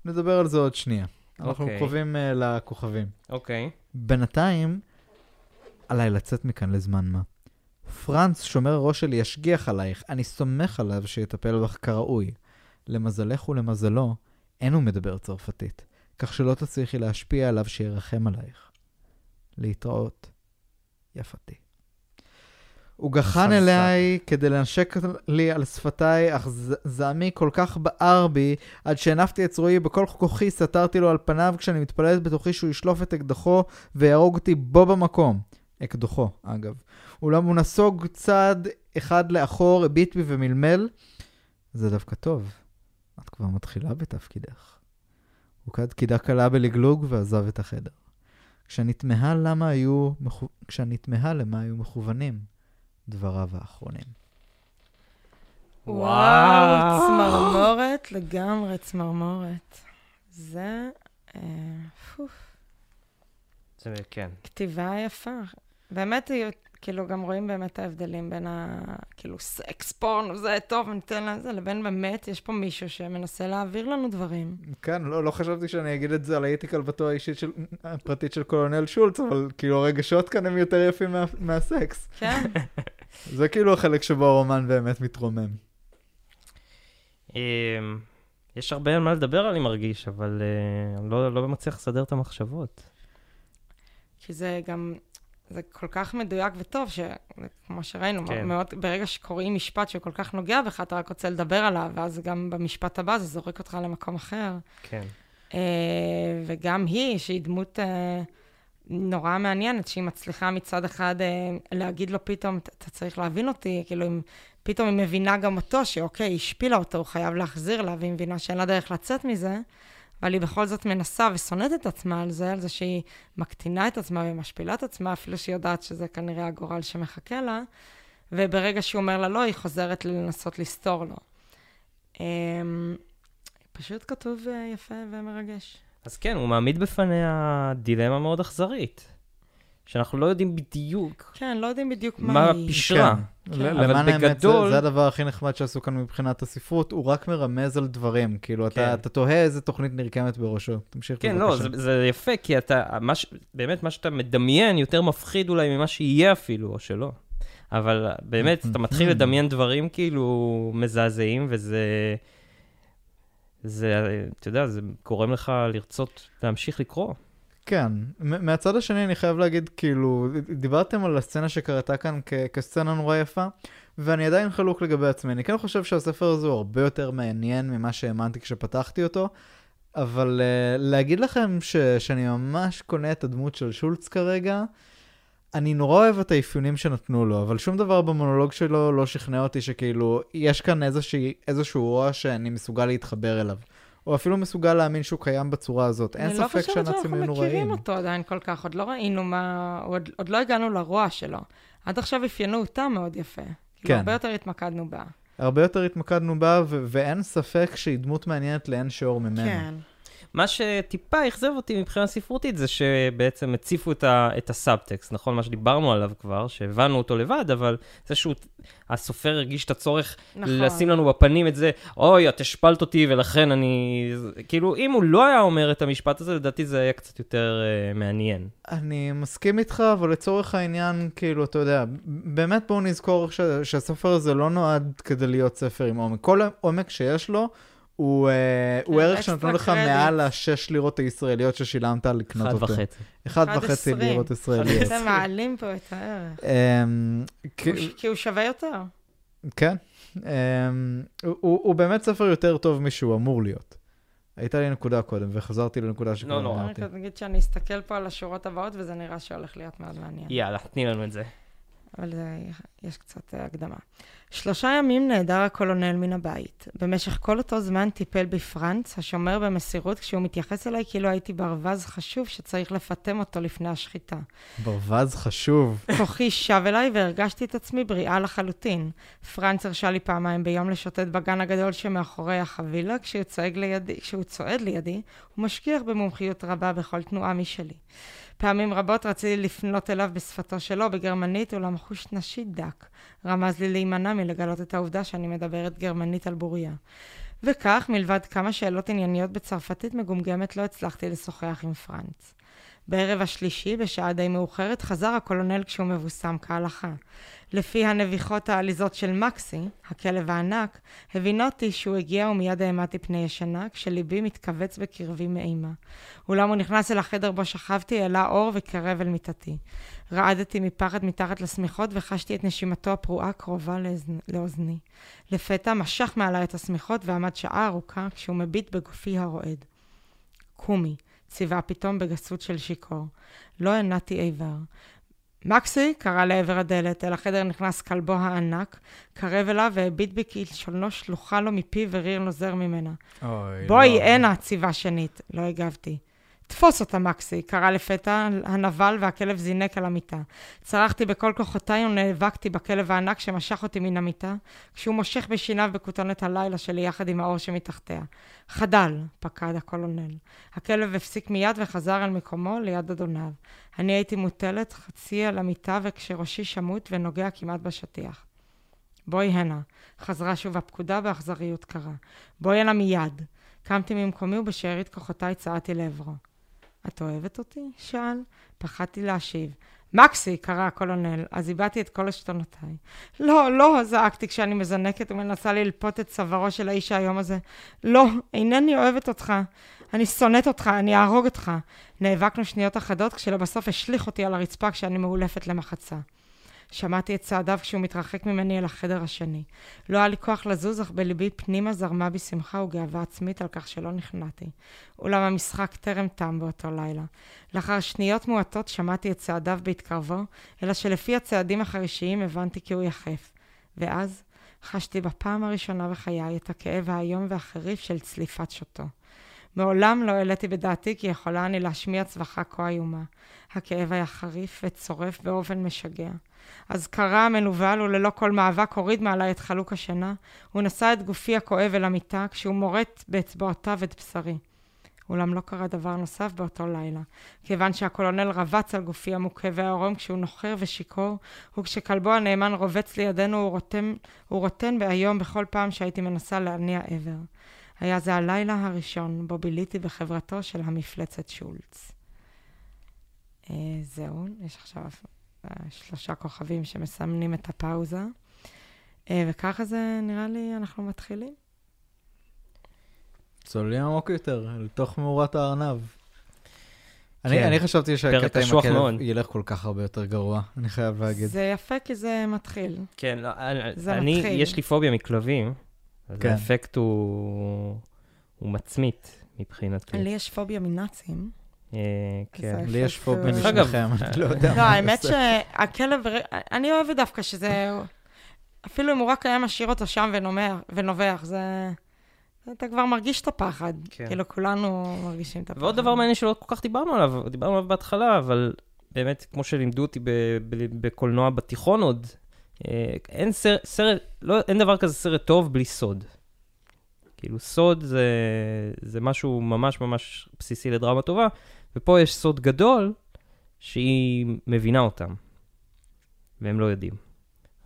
S3: נדבר על זה עוד שנייה. אנחנו
S1: אוקיי.
S3: קרובים uh, לכוכבים.
S1: אוקיי.
S3: בינתיים, עליי לצאת מכאן לזמן מה. פרנץ, שומר הראש שלי, ישגיח עלייך, אני סומך עליו שיטפל בך כראוי. למזלך ולמזלו, אין הוא מדבר צרפתית, כך שלא תצליחי להשפיע עליו שירחם עלייך. להתראות, יפתי. הוא גחן. אליי כדי לנשק לי על שפתיי, אך ז- זעמי כל כך בער בי, עד שהנפתי את צרועי בכל כוחי סתרתי לו על פניו כשאני מתפללת בתוכי שהוא ישלוף את אקדחו ויהרוג אותי בו במקום. אקדחו, אגב. אולם הוא נסוג צעד אחד לאחור, הביט בי ומלמל. זה דווקא טוב. את כבר מתחילה בתפקידך. הוא קד קידה קלה בלגלוג ועזב את החדר. כשאני תמהה למה היו, מכו... כשאני תמהה למה היו מכוונים דבריו האחרונים.
S2: וואו, צמרמורת, לגמרי צמרמורת. זה, אה, פוף,
S1: זה כן.
S2: כתיבה יפה. באמת, כאילו, גם רואים באמת ההבדלים בין ה... כאילו, סקס, פורנו, זה טוב, ניתן לזה, לבין באמת, יש פה מישהו שמנסה להעביר לנו דברים.
S3: כן, לא, לא חשבתי שאני אגיד את זה על האתיקה בתור האישית של, הפרטית של קולונל שולץ, אבל כאילו הרגשות כאן הם יותר יפים מה, מהסקס.
S2: כן, [laughs]
S3: זה כאילו החלק שבו הרומן באמת מתרומם.
S1: אמ, יש הרבה על מה לדבר, אני מרגיש, אבל אה, אני לא, לא מצליח לסדר את המחשבות.
S2: כי זה גם, זה כל כך מדויק וטוב, שכמו שראינו,
S1: כן.
S2: מאוד, ברגע שקוראים משפט שהוא כל כך נוגע בך, אתה רק רוצה לדבר עליו, ואז גם במשפט הבא זה זורק אותך למקום אחר.
S1: כן.
S2: אה, וגם היא, שהיא דמות אה, נורא מעניינת, שהיא מצליחה מצד אחד אה, להגיד לו פתאום, אתה צריך להבין אותי, כאילו, אם, פתאום היא מבינה גם אותו, שאוקיי, היא השפילה אותו, הוא חייב להחזיר לה, והיא מבינה שאין לה דרך לצאת מזה, אבל היא בכל זאת מנסה ושונאת את עצמה על זה, על זה שהיא מקטינה את עצמה ומשפילה את עצמה, אפילו שהיא יודעת שזה כנראה הגורל שמחכה לה, וברגע שהוא אומר לה לא, היא חוזרת לנסות לסתור לו. אמ, פשוט כתוב אה, יפה ומרגש.
S1: אז כן, הוא מעמיד בפניה דילמה מאוד אכזרית. שאנחנו לא יודעים בדיוק
S2: כן, לא יודעים בדיוק מה,
S1: מה
S2: היא.
S1: הפשרה.
S3: כן.
S2: כן.
S3: למען האמת, זה-
S1: בגדול-
S3: זה הדבר הכי נחמד שעשו כאן מבחינת הספרות, הוא רק מרמז על דברים. כאילו, אתה
S1: כן.
S3: אתה תוהה איזה תוכנית נרקמת בראשו. תמשיך
S1: כן,
S3: בבקשה.
S1: לא, זה, זה יפה, כי אתה, מה ש, באמת, מה שאתה מדמיין יותר מפחיד אולי ממה שיהיה אפילו, או שלא. אבל באמת, אתה מתחיל [laughs] לדמיין דברים כאילו מזעזעים, וזה, זה, אתה יודע, זה גורם לך לרצות להמשיך לקרוא.
S3: כן. מהצד השני, אני חייב להגיד, כאילו, דיברתם על הסצנה שקרתה כאן כ- כסצנה נורא יפה, ואני עדיין חלוק לגבי עצמי. אני כן חושב שהספר הזה הוא הרבה יותר מעניין ממה שהאמנתי כשפתחתי אותו, אבל uh, להגיד לכם ש- שאני ממש קונה את הדמות של שולץ כרגע, אני נורא אוהב את האפיונים שנתנו לו, אבל שום דבר במונולוג שלו לא שכנע אותי שכאילו, יש כאן איזושהי, איזשהו רוע שאני מסוגל להתחבר אליו. או אפילו מסוגל להאמין שהוא קיים בצורה הזאת. אין
S2: אני לא
S3: ספק
S2: חושבת
S3: שהנאצים
S2: שאנחנו
S3: היו
S2: מכירים
S3: נוראים.
S2: אותו עדיין כל כך, עוד לא ראינו מה... עוד, עוד לא הגענו לרוע שלו. עד עכשיו אפיינו אותה מאוד יפה.
S3: כן.
S2: כאילו, הרבה יותר התמקדנו בה.
S3: הרבה יותר התמקדנו בה, ו- ואין ספק שהיא דמות מעניינת לאין שיעור ממנו.
S2: כן.
S1: מה שטיפה אכזב אותי מבחינה ספרותית זה שבעצם הציפו את, ה, את הסאבטקסט, נכון? מה שדיברנו עליו כבר, שהבנו אותו לבד, אבל זה שהוא, הסופר הרגיש את הצורך
S2: נכון.
S1: לשים לנו בפנים את זה, אוי, את השפלת אותי ולכן אני... כאילו, אם הוא לא היה אומר את המשפט הזה, לדעתי זה היה קצת יותר uh, מעניין.
S3: אני מסכים איתך, אבל לצורך העניין, כאילו, אתה יודע, באמת בואו נזכור ש- שהספר הזה לא נועד כדי להיות ספר עם עומק. כל העומק שיש לו, הוא, אה, הוא ערך
S2: אקסטרה
S3: שנתנו לך
S2: קרדיט.
S3: מעל השש לירות הישראליות ששילמת על לקנות
S1: אחד
S3: אותו.
S1: וחצי.
S3: אחד
S2: אחד
S3: וחצי. לירות ישראליות.
S2: אתם מעלים פה את הערך.
S3: אמ,
S2: כי הוא שווה יותר.
S3: כן. אמ, הוא- באמת ספר יותר טוב משהוא אמור להיות. הייתה לי נקודה קודם, וחזרתי לנקודה שכבר
S1: לא.
S3: אמרתי.
S2: רק נגיד שאני אסתכל פה על השורות הבאות, וזה נראה שהולך להיות מאוד מעניין.
S1: יאללה, תני לנו את זה.
S2: אבל זה, יש קצת אה, הקדמה. שלושה ימים נעדר הקולונל מן הבית. במשך כל אותו זמן טיפל בפרנץ, השומר במסירות, כשהוא מתייחס אליי כאילו הייתי ברווז חשוב שצריך לפטם אותו לפני השחיטה.
S3: ברווז חשוב.
S2: כוחי שב אליי והרגשתי את עצמי בריאה לחלוטין. פרנץ הרשה לי פעמיים ביום לשוטט בגן הגדול שמאחורי החבילה, כשהוא לידי, כשהוא צועד לידי, הוא משגיח במומחיות רבה בכל תנועה משלי. פעמים רבות רציתי לפנות אליו בשפתו שלו, בגרמנית, אולם חוש נשי דק. רמז לי להימנע מלגלות את העובדה שאני מדברת גרמנית על בוריה. וכך, מלבד כמה שאלות ענייניות בצרפתית מגומגמת, לא הצלחתי לשוחח עם פרנץ. בערב השלישי, בשעה די מאוחרת, חזר הקולונל כשהוא מבוסם כהלכה. לפי הנביחות העליזות של מקסי, הכלב הענק, הבינותי שהוא הגיע ומיד העמדתי פני ישנה, כשליבי מתכווץ בקרבי מאימה. אולם הוא נכנס אל החדר בו שכבתי, העלה אור וקרב אל מיטתי. רעדתי מפחד מתחת לשמיכות וחשתי את נשימתו הפרועה קרובה לאזנ... לאוזני. לפתע משך מעלי את השמיכות ועמד שעה ארוכה כשהוא מביט בגופי הרועד. קומי, ציווה פתאום בגסות של שיכור. לא הנעתי איבר. מקסי, קרא לעבר הדלת, אל החדר נכנס כלבו הענק, קרב אליו והביט בי כלשונו שלוחה לו מפיו וריר נוזר ממנה.
S3: אוי,
S2: בואי,
S3: לא.
S2: הנה, ציווה שנית. לא הגבתי. תפוס אותה, מקסי, קרא לפתע הנבל והכלב זינק על המיטה. צרחתי בכל כוחותיי ונאבקתי בכלב הענק שמשך אותי מן המיטה, כשהוא מושך בשיניו בכותונת הלילה שלי יחד עם האור שמתחתיה. חדל, פקד הקולונל. הכלב הפסיק מיד וחזר על מקומו ליד אדוניו. אני הייתי מוטלת חצי על המיטה וכשראשי שמוט ונוגע כמעט בשטיח. בואי הנה, חזרה שוב הפקודה באכזריות קרה. בואי הנה מיד. קמתי ממקומי ובשארית כוחותיי צעדתי לעברו. את אוהבת אותי? שאל. פחדתי להשיב. מקסי! קרא הקולונל, אז איבדתי את כל עשתונותיי. לא, לא! זעקתי כשאני מזנקת ומנסה ללפות את צווארו של האיש האיום הזה. לא, אינני אוהבת אותך. אני שונאת אותך, אני אהרוג אותך. נאבקנו שניות אחדות, כשלבסוף השליך אותי על הרצפה כשאני מאולפת למחצה. שמעתי את צעדיו כשהוא מתרחק ממני אל החדר השני. לא היה לי כוח לזוז, אך בליבי פנימה זרמה בי שמחה וגאווה עצמית על כך שלא נכנעתי. אולם המשחק טרם תם באותו לילה. לאחר שניות מועטות שמעתי את צעדיו בהתקרבו, אלא שלפי הצעדים החרישיים הבנתי כי הוא יחף. ואז חשתי בפעם הראשונה בחיי את הכאב האיום והחריף של צליפת שוטו. מעולם לא העליתי בדעתי כי יכולה אני להשמיע צווחה כה איומה. הכאב היה חריף וצורף באופן משגע. אזכרה המנוול וללא כל מאבק הוריד מעלי את חלוק השינה, הוא נשא את גופי הכואב אל המיטה כשהוא מורט באצבעותיו את בשרי. אולם לא קרה דבר נוסף באותו לילה, כיוון שהקולונל רבץ על גופי המוכה והערום כשהוא נוחר ושיכור, וכשכלבו הנאמן רובץ לידינו הוא רוטן, הוא רוטן באיום בכל פעם שהייתי מנסה להניע עבר. היה זה הלילה הראשון בו ביליתי בחברתו של המפלצת שולץ. אה, זהו, יש עכשיו שלושה כוכבים שמסמנים את הפאוזה. אה, וככה זה, נראה לי, אנחנו מתחילים.
S3: צוללים עמוק יותר, לתוך מאורת הארנב.
S1: כן.
S3: אני, אני חשבתי שהקטע עם הכלב
S1: מאוד.
S3: ילך כל כך הרבה יותר גרוע, אני חייב להגיד.
S2: זה יפה כי זה מתחיל.
S1: כן, לא, אני,
S2: זה
S1: אני
S2: מתחיל.
S1: יש לי פוביה מכלבים, אז
S3: כן.
S1: האפקט הוא, הוא מצמית מבחינתי.
S2: לי יש פוביה מנאצים.
S1: אה, כן.
S3: לי יש פוביה משניכם, אני לא יודע
S2: לא,
S3: מה
S2: האמת
S3: לעשות.
S2: שהכלב, אני אוהבת דווקא שזה, אפילו אם הוא רק היה משאיר אותו שם ונובח, זה... אתה כבר מרגיש את הפחד.
S1: כן.
S2: כאילו, כולנו מרגישים את הפחד.
S1: ועוד דבר מעניין שלא כל כך דיברנו עליו, דיברנו עליו בהתחלה, אבל באמת, כמו שלימדו אותי ב- ב- בקולנוע בתיכון עוד, אה, אין סרט, סרט לא, אין דבר כזה סרט טוב בלי סוד. כאילו, סוד זה, זה משהו ממש ממש בסיסי לדרמה טובה, ופה יש סוד גדול שהיא מבינה אותם, והם לא יודעים.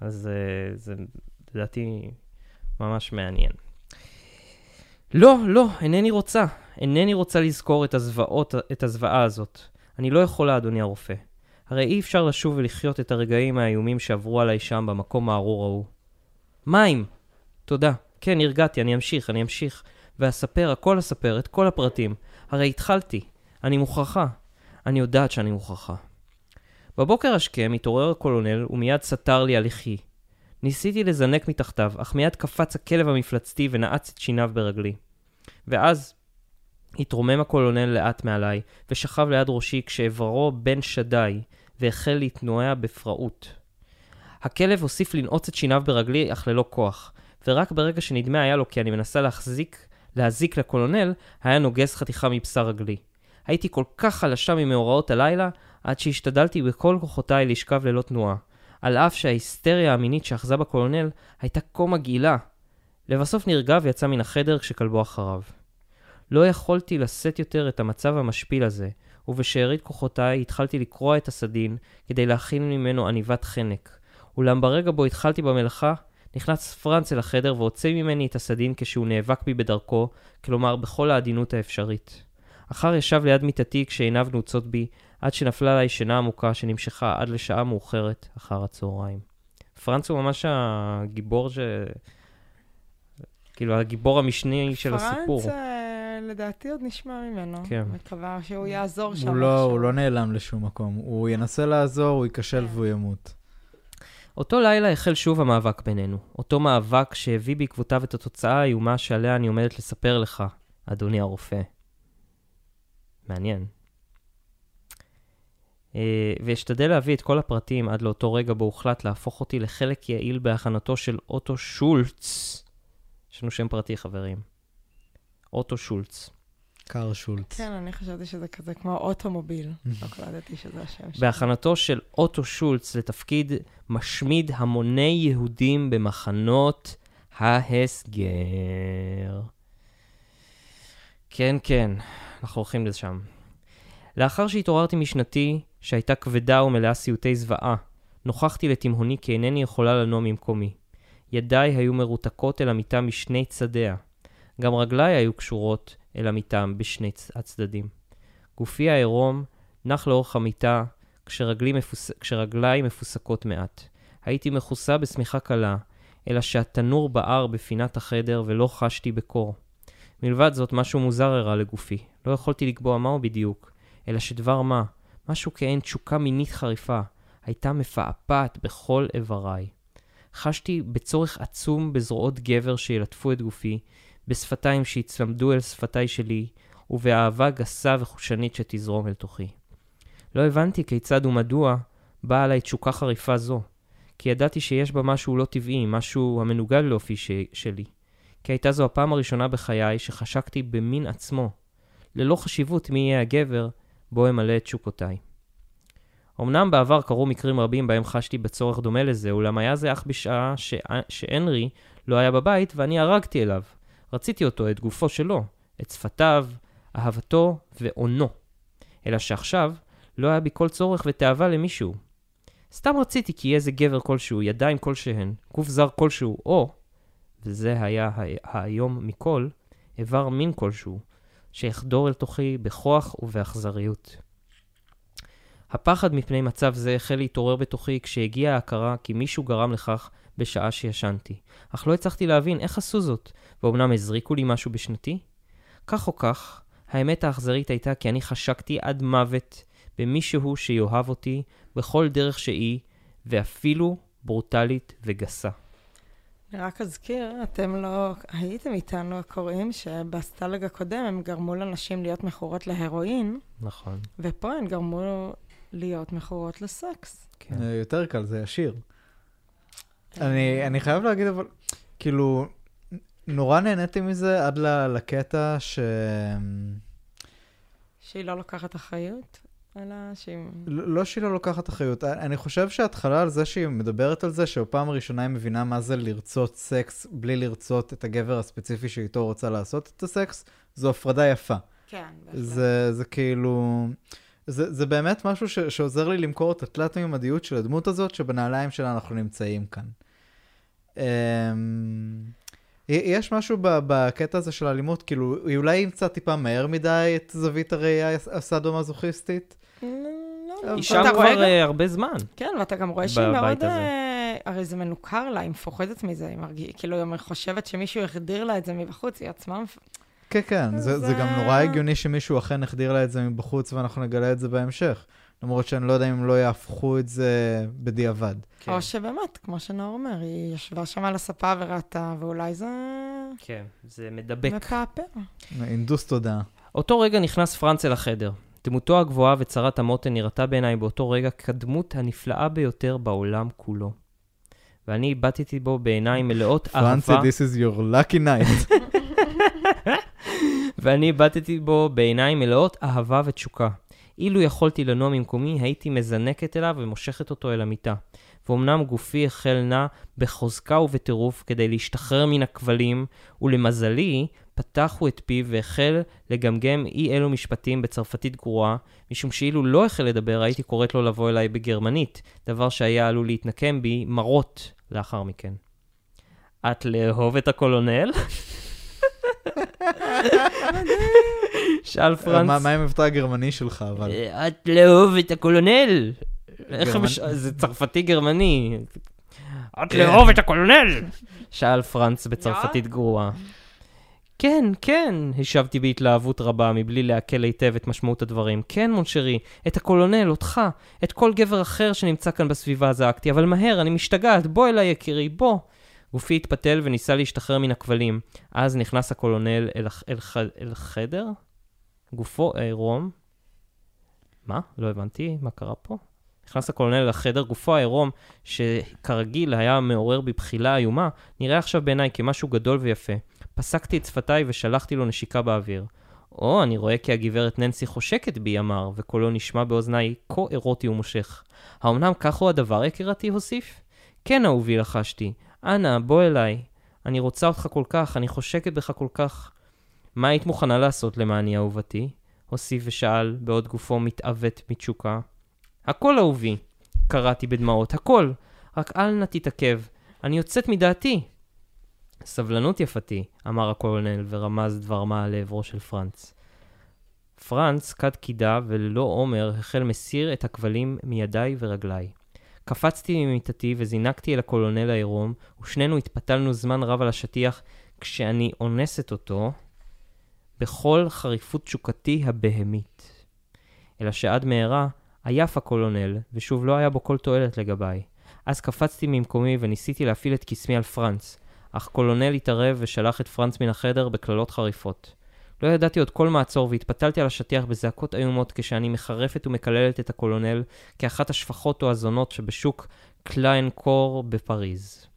S1: אז אה, זה לדעתי ממש מעניין. לא, לא, אינני רוצה. אינני רוצה לזכור את הזוועות, את הזוועה הזאת. אני לא יכולה, אדוני הרופא. הרי אי אפשר לשוב ולחיות את הרגעים האיומים שעברו עליי שם במקום הארור ההוא. מים! תודה. כן, נרגעתי, אני אמשיך, אני אמשיך. ואספר, הכל אספר, את כל הפרטים. הרי התחלתי. אני מוכרחה. אני יודעת שאני מוכרחה. בבוקר השכם התעורר הקולונל ומיד סתר לי הלכי. ניסיתי לזנק מתחתיו, אך מיד קפץ הכלב המפלצתי ונעץ את שיניו ברגלי. ואז התרומם הקולונל לאט מעליי, ושכב ליד ראשי כשאיברו בן שדי, והחל להתנועע בפראות. הכלב הוסיף לנעוץ את שיניו ברגלי, אך ללא כוח, ורק ברגע שנדמה היה לו כי אני מנסה להחזיק, להזיק לקולונל, היה נוגס חתיכה מבשר רגלי. הייתי כל כך חלשה ממאורעות הלילה, עד שהשתדלתי בכל כוחותיי לשכב ללא תנועה. על אף שההיסטריה המינית שאחזה בקולונל הייתה כה מגעילה. לבסוף נרגע ויצא מן החדר כשכלבו אחריו. לא יכולתי לשאת יותר את המצב המשפיל הזה, ובשארית כוחותיי התחלתי לקרוע את הסדין כדי להכין ממנו עניבת חנק. אולם ברגע בו התחלתי במלאכה, נכנס פרנץ אל החדר והוציא ממני את הסדין כשהוא נאבק בי בדרכו, כלומר בכל העדינות האפשרית. אחר ישב ליד מיטתי כשעיניו נעוצות בי, עד שנפלה עליי שינה עמוקה שנמשכה עד לשעה מאוחרת אחר הצהריים. פרנץ הוא ממש הגיבור ש... כאילו, הגיבור המשני של הסיפור.
S2: פרנץ, אה, לדעתי עוד נשמע ממנו.
S1: כן.
S2: מקווה שהוא יעזור שם.
S3: הוא לא. הוא לא נעלם לשום מקום. הוא ינסה לעזור, הוא ייכשל
S2: כן.
S3: והוא ימות.
S1: אותו לילה החל שוב המאבק בינינו. אותו מאבק שהביא בעקבותיו את התוצאה האיומה שעליה אני עומדת לספר לך, אדוני הרופא. מעניין. אה, ואשתדל להביא את כל הפרטים עד לאותו רגע בו הוחלט להפוך אותי לחלק יעיל בהכנתו של אוטו שולץ. יש לנו שם פרטי, חברים. אוטו שולץ.
S3: קאר שולץ.
S2: כן, אני חשבתי שזה כזה כמו אוטומוביל. [laughs] לא קלטתי שזה השם שלו.
S1: בהכנתו של אוטו שולץ לתפקיד משמיד המוני יהודים במחנות ההסגר. כן, כן, אנחנו הולכים לשם. לאחר שהתעוררתי משנתי, שהייתה כבדה ומלאה סיוטי זוועה, נוכחתי לתימהוני כי אינני יכולה לנום ממקומי. ידיי היו מרותקות אל המיטה משני צדיה. גם רגליי היו קשורות אל המיטה בשני הצדדים. גופי העירום נח לאורך המיטה, כשרגלי מפוס... כשרגליי מפוסקות מעט. הייתי מכוסה בשמיכה קלה, אלא שהתנור בער בפינת החדר ולא חשתי בקור. מלבד זאת, משהו מוזר הראה לגופי. לא יכולתי לקבוע מהו בדיוק, אלא שדבר מה, משהו כעין תשוקה מינית חריפה, הייתה מפעפעת בכל איבריי. חשתי בצורך עצום בזרועות גבר שילטפו את גופי, בשפתיים שיצמדו אל שפתיי שלי, ובאהבה גסה וחושנית שתזרום אל תוכי. לא הבנתי כיצד ומדוע באה עליי תשוקה חריפה זו, כי ידעתי שיש בה משהו לא טבעי, משהו המנוגד לאופי ש... שלי. כי הייתה זו הפעם הראשונה בחיי שחשקתי במין עצמו, ללא חשיבות מי יהיה הגבר בו אמלא את תשוקותיי. אמנם בעבר קרו מקרים רבים בהם חשתי בצורך דומה לזה, אולם היה זה אך בשעה ש... שהנרי לא היה בבית ואני הרגתי אליו. רציתי אותו, את גופו שלו, את שפתיו, אהבתו ואונו. אלא שעכשיו לא היה בי כל צורך ותאווה למישהו. סתם רציתי כי איזה גבר כלשהו, ידיים כלשהן, גוף זר כלשהו, או, וזה היה האיום מכל, איבר מין כלשהו, שיחדור אל תוכי בכוח ובאכזריות. הפחד מפני מצב זה החל להתעורר בתוכי כשהגיעה ההכרה כי מישהו גרם לכך בשעה שישנתי. אך לא הצלחתי להבין איך עשו זאת, ואומנם הזריקו לי משהו בשנתי? כך או כך, האמת האכזרית הייתה כי אני חשקתי עד מוות במישהו שיאהב אותי בכל דרך שהיא, ואפילו ברוטלית וגסה.
S2: אני רק אזכיר, אתם לא הייתם איתנו הקוראים שבסטלג הקודם הם גרמו לנשים להיות מכורות להרואין.
S1: נכון.
S2: ופה הן גרמו להיות מכורות לסקס.
S3: כן. יותר קל, זה ישיר. אני, אני חייב להגיד, אבל, כאילו, נורא נהניתי מזה עד לקטע ש...
S2: שהיא לא לוקחת אחריות? אלא שהיא...
S3: לא, לא שהיא לא לוקחת אחריות, אני חושב שההתחלה על זה שהיא מדברת על זה, שבפעם הראשונה היא מבינה מה זה לרצות סקס בלי לרצות את הגבר הספציפי שאיתו רוצה לעשות את הסקס, זו הפרדה יפה.
S2: כן, בהחלט.
S3: זה, זה כאילו... זה, זה באמת משהו ש, שעוזר לי למכור את התלת-מימדיות של הדמות הזאת, שבנעליים שלה אנחנו נמצאים כאן. Um, יש משהו בקטע הזה של האלימות, כאילו, היא אולי ימצא טיפה מהר מדי את זווית הראייה הסאדו-מזוכיסטית?
S1: היא שם כבר אה, הרבה זמן.
S2: כן, ואתה גם רואה שהיא מאוד... אה, הרי זה מנוכר לה, היא מפוחדת מזה, היא מרגישה, כאילו, היא חושבת שמישהו החדיר לה את זה מבחוץ, היא עצמה...
S3: כן, כן, זה, זה גם נורא הגיוני שמישהו אכן החדיר לה את זה מבחוץ, ואנחנו נגלה את זה בהמשך. למרות שאני לא יודע אם לא יהפכו את זה בדיעבד.
S2: כן. או שבאמת, כמו שנאור אומר, היא ישבה שם על הספה וראתה, ואולי זה...
S1: כן, זה מדבק.
S2: מפעפע.
S3: אינדוס תודעה.
S1: אותו רגע נכנס פרנץ אל החדר. דמותו הגבוהה וצרת המותן נראתה בעיניי באותו רגע כדמות הנפלאה ביותר בעולם כולו. ואני הבטתי בו בעיניים מלאות [laughs] אהבה.
S3: פרנסי, this is your lucky night. [laughs]
S1: ואני הבטתי בו בעיניים מלאות אהבה ותשוקה. אילו יכולתי לנוע ממקומי, הייתי מזנקת אליו ומושכת אותו אל המיטה. ואומנם גופי החל נע בחוזקה ובטירוף כדי להשתחרר מן הכבלים, ולמזלי, פתחו את פיו והחל לגמגם אי אלו משפטים בצרפתית גרועה, משום שאילו לא החל לדבר, הייתי קוראת לו לבוא אליי בגרמנית, דבר שהיה עלול להתנקם בי מרות לאחר מכן. את לאהוב את הקולונל? שאל פרנץ.
S3: מה עם המבטא הגרמני שלך, אבל?
S1: את לאהוב את הקולונל. זה צרפתי גרמני. את לאהוב את הקולונל! שאל פרנץ בצרפתית גרועה. כן, כן, השבתי בהתלהבות רבה, מבלי לעכל היטב את משמעות הדברים. כן, מונשרי, את הקולונל, אותך, את כל גבר אחר שנמצא כאן בסביבה זעקתי, אבל מהר, אני משתגעת, בוא אליי יקירי, בוא. גופי התפתל וניסה להשתחרר מן הכבלים. אז נכנס הקולונל אל, אל, אל, אל חדר, גופו עירום. מה? לא הבנתי, מה קרה פה? נכנס הקולונל לחדר, גופו העירום, שכרגיל היה מעורר בבחילה איומה, נראה עכשיו בעיניי כמשהו גדול ויפה. פסקתי את שפתיי ושלחתי לו נשיקה באוויר. או, אני רואה כי הגברת ננסי חושקת בי, אמר, וקולו נשמע באוזניי כה אירוטי ומושך. האמנם כך הוא הדבר, יקירתי, הוסיף? כן, אהובי, לחשתי. אנא, בוא אליי. אני רוצה אותך כל כך, אני חושקת בך כל כך. מה היית מוכנה לעשות למעני, אהובתי? הוסיף ושאל, בעוד גופו מתעוות מתשוקה. הכל, אהובי, קראתי בדמעות, הכל. רק אל נא תתעכב, אני יוצאת מדעתי. סבלנות יפתי, אמר הקולונל ורמז דבר מה לעברו של פרנץ. פרנץ כד קידה וללא עומר החל מסיר את הכבלים מידיי ורגליי. קפצתי ממיטתי וזינקתי אל הקולונל העירום, ושנינו התפתלנו זמן רב על השטיח כשאני אונסת אותו בכל חריפות תשוקתי הבהמית. אלא שעד מהרה עייף הקולונל, ושוב לא היה בו כל תועלת לגביי. אז קפצתי ממקומי וניסיתי להפעיל את קסמי על פרנץ, אך קולונל התערב ושלח את פרנץ מן החדר בקללות חריפות. לא ידעתי עוד כל מעצור והתפתלתי על השטיח בזעקות איומות כשאני מחרפת ומקללת את הקולונל כאחת השפחות או הזונות שבשוק קליין קור בפריז.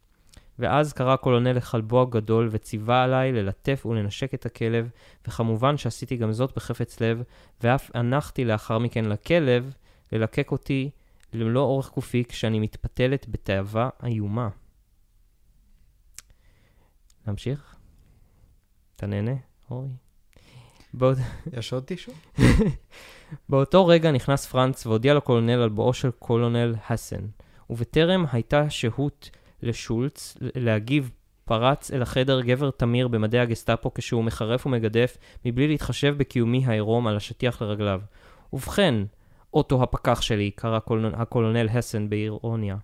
S1: ואז קרא הקולונל לכלבו הגדול וציווה עליי ללטף ולנשק את הכלב, וכמובן שעשיתי גם זאת בחפץ לב, ואף הנחתי לאחר מכן לכלב ללקק אותי ללא אורך גופי כשאני מתפתלת בתאווה איומה. להמשיך? אתה נהנה, אורי? בוא...
S3: יש עוד טישו? [laughs]
S1: באותו רגע נכנס פרנץ והודיע לקולונל על בואו של קולונל האסן, ובטרם הייתה שהות לשולץ להגיב, פרץ אל החדר גבר תמיר במדי הגסטאפו כשהוא מחרף ומגדף, מבלי להתחשב בקיומי העירום על השטיח לרגליו. ובכן, אוטו הפקח שלי, קרא הקולונ... הקולונל הסן באירוניה.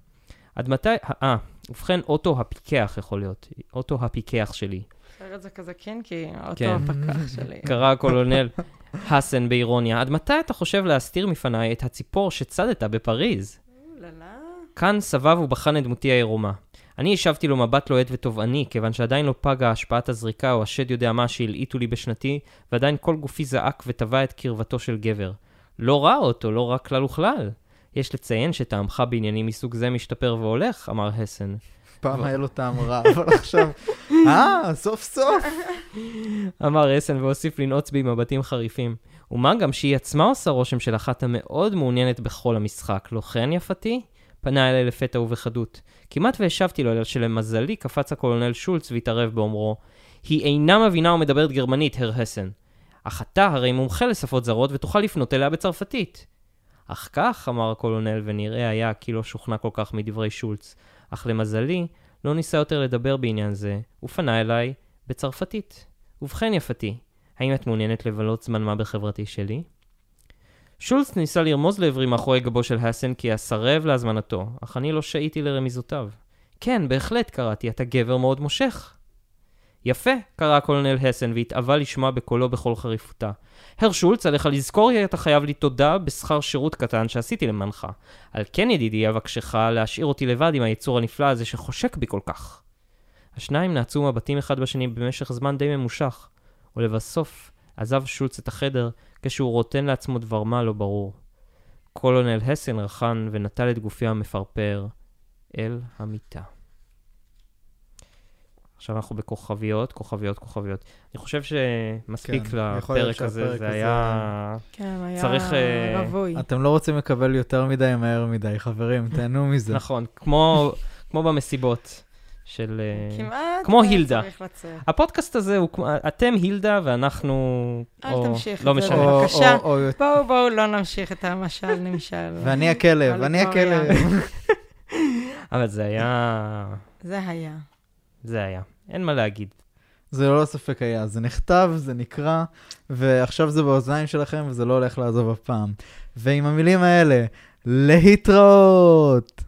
S1: עד מתי... אה, ובכן, אוטו הפיקח יכול להיות. אוטו הפיקח שלי.
S2: אחרת זה כזה כן, כי האוטו
S1: כן.
S2: הפקח [laughs] שלי.
S1: קרא הקולונל האסן באירוניה. עד מתי אתה חושב להסתיר מפניי את הציפור שצדת בפריז? כאן סבב ובחן את דמותי העירומה. אני השבתי לו מבט לוהט ותובעני, כיוון שעדיין לא פגה השפעת הזריקה או השד יודע מה שהלעיטו לי בשנתי, ועדיין כל גופי זעק וטבע את קרבתו של גבר. לא רע אותו, לא רע כלל וכלל. יש לציין שטעמך בעניינים מסוג זה משתפר והולך, אמר הסן.
S3: פעם היה לו טעם רע, אבל עכשיו... [laughs] אה, סוף סוף.
S1: אמר הסן והוסיף לנעוץ בי מבטים חריפים. ומה גם שהיא עצמה עושה רושם של אחת המאוד מעוניינת בכל המשחק, לא כן יפתי? פנה אליי לפתע ובחדות. כמעט והשבתי לו, אלא שלמזלי קפץ הקולונל שולץ והתערב באומרו, היא אינה מבינה ומדברת גרמנית, הר הסן. אך אתה הרי מומחה לשפות זרות ותוכל לפנות אליה בצרפתית. אך כך, אמר הקולונל, ונראה היה כי לא שוכנע כל כך מדברי שולץ. אך למזלי, לא ניסה יותר לדבר בעניין זה, ופנה אליי בצרפתית. ובכן יפתי, האם את מעוניינת לבלות זמן מה בחברתי שלי? שולץ ניסה לרמוז לעברי מאחורי גבו של האסן כי אסרב להזמנתו, אך אני לא שעיתי לרמיזותיו. כן, בהחלט קראתי, אתה גבר מאוד מושך. יפה, קרא הקולונל הסן והתאווה לשמוע בקולו בכל חריפותה. הר שולץ, עליך לזכור אתה חייב לי תודה בשכר שירות קטן שעשיתי למענך. על כן ידידי אבקשך להשאיר אותי לבד עם היצור הנפלא הזה שחושק בי כל כך. השניים נעצו מבטים אחד בשני במשך זמן די ממושך, ולבסוף עזב שולץ את החדר כשהוא רוטן לעצמו דבר מה לא ברור. קולונל הסן רחן ונטל את גופי המפרפר אל המיטה. עכשיו אנחנו בכוכביות, כוכביות, כוכביות. אני חושב שמספיק
S3: כן,
S1: לפרק הזה, זה היה...
S2: כן, היה
S1: צריך, אה,
S2: רווי.
S3: אתם לא רוצים לקבל יותר מדי מהר מדי, חברים, תהנו [laughs] מזה.
S1: נכון, כמו, כמו במסיבות של... אה,
S2: כמעט
S1: כמו
S2: היה
S1: הילדה. הפודקאסט הזה הוא כמו... אתם הילדה ואנחנו...
S2: אל
S1: או-
S2: תמשיך
S1: לא
S2: את זה, בבקשה.
S3: או- או-
S2: בואו, בואו לא נמשיך את המשל נמשל. [laughs]
S3: ואני הכלב,
S2: על
S3: אני
S2: היסטוריה.
S3: הכלב. [laughs]
S1: אבל זה היה...
S2: זה היה.
S1: זה היה. אין מה להגיד.
S3: זה ללא ספק היה, זה נכתב, זה נקרא, ועכשיו זה באוזניים שלכם וזה לא הולך לעזוב אף פעם. ועם המילים האלה, להתראות!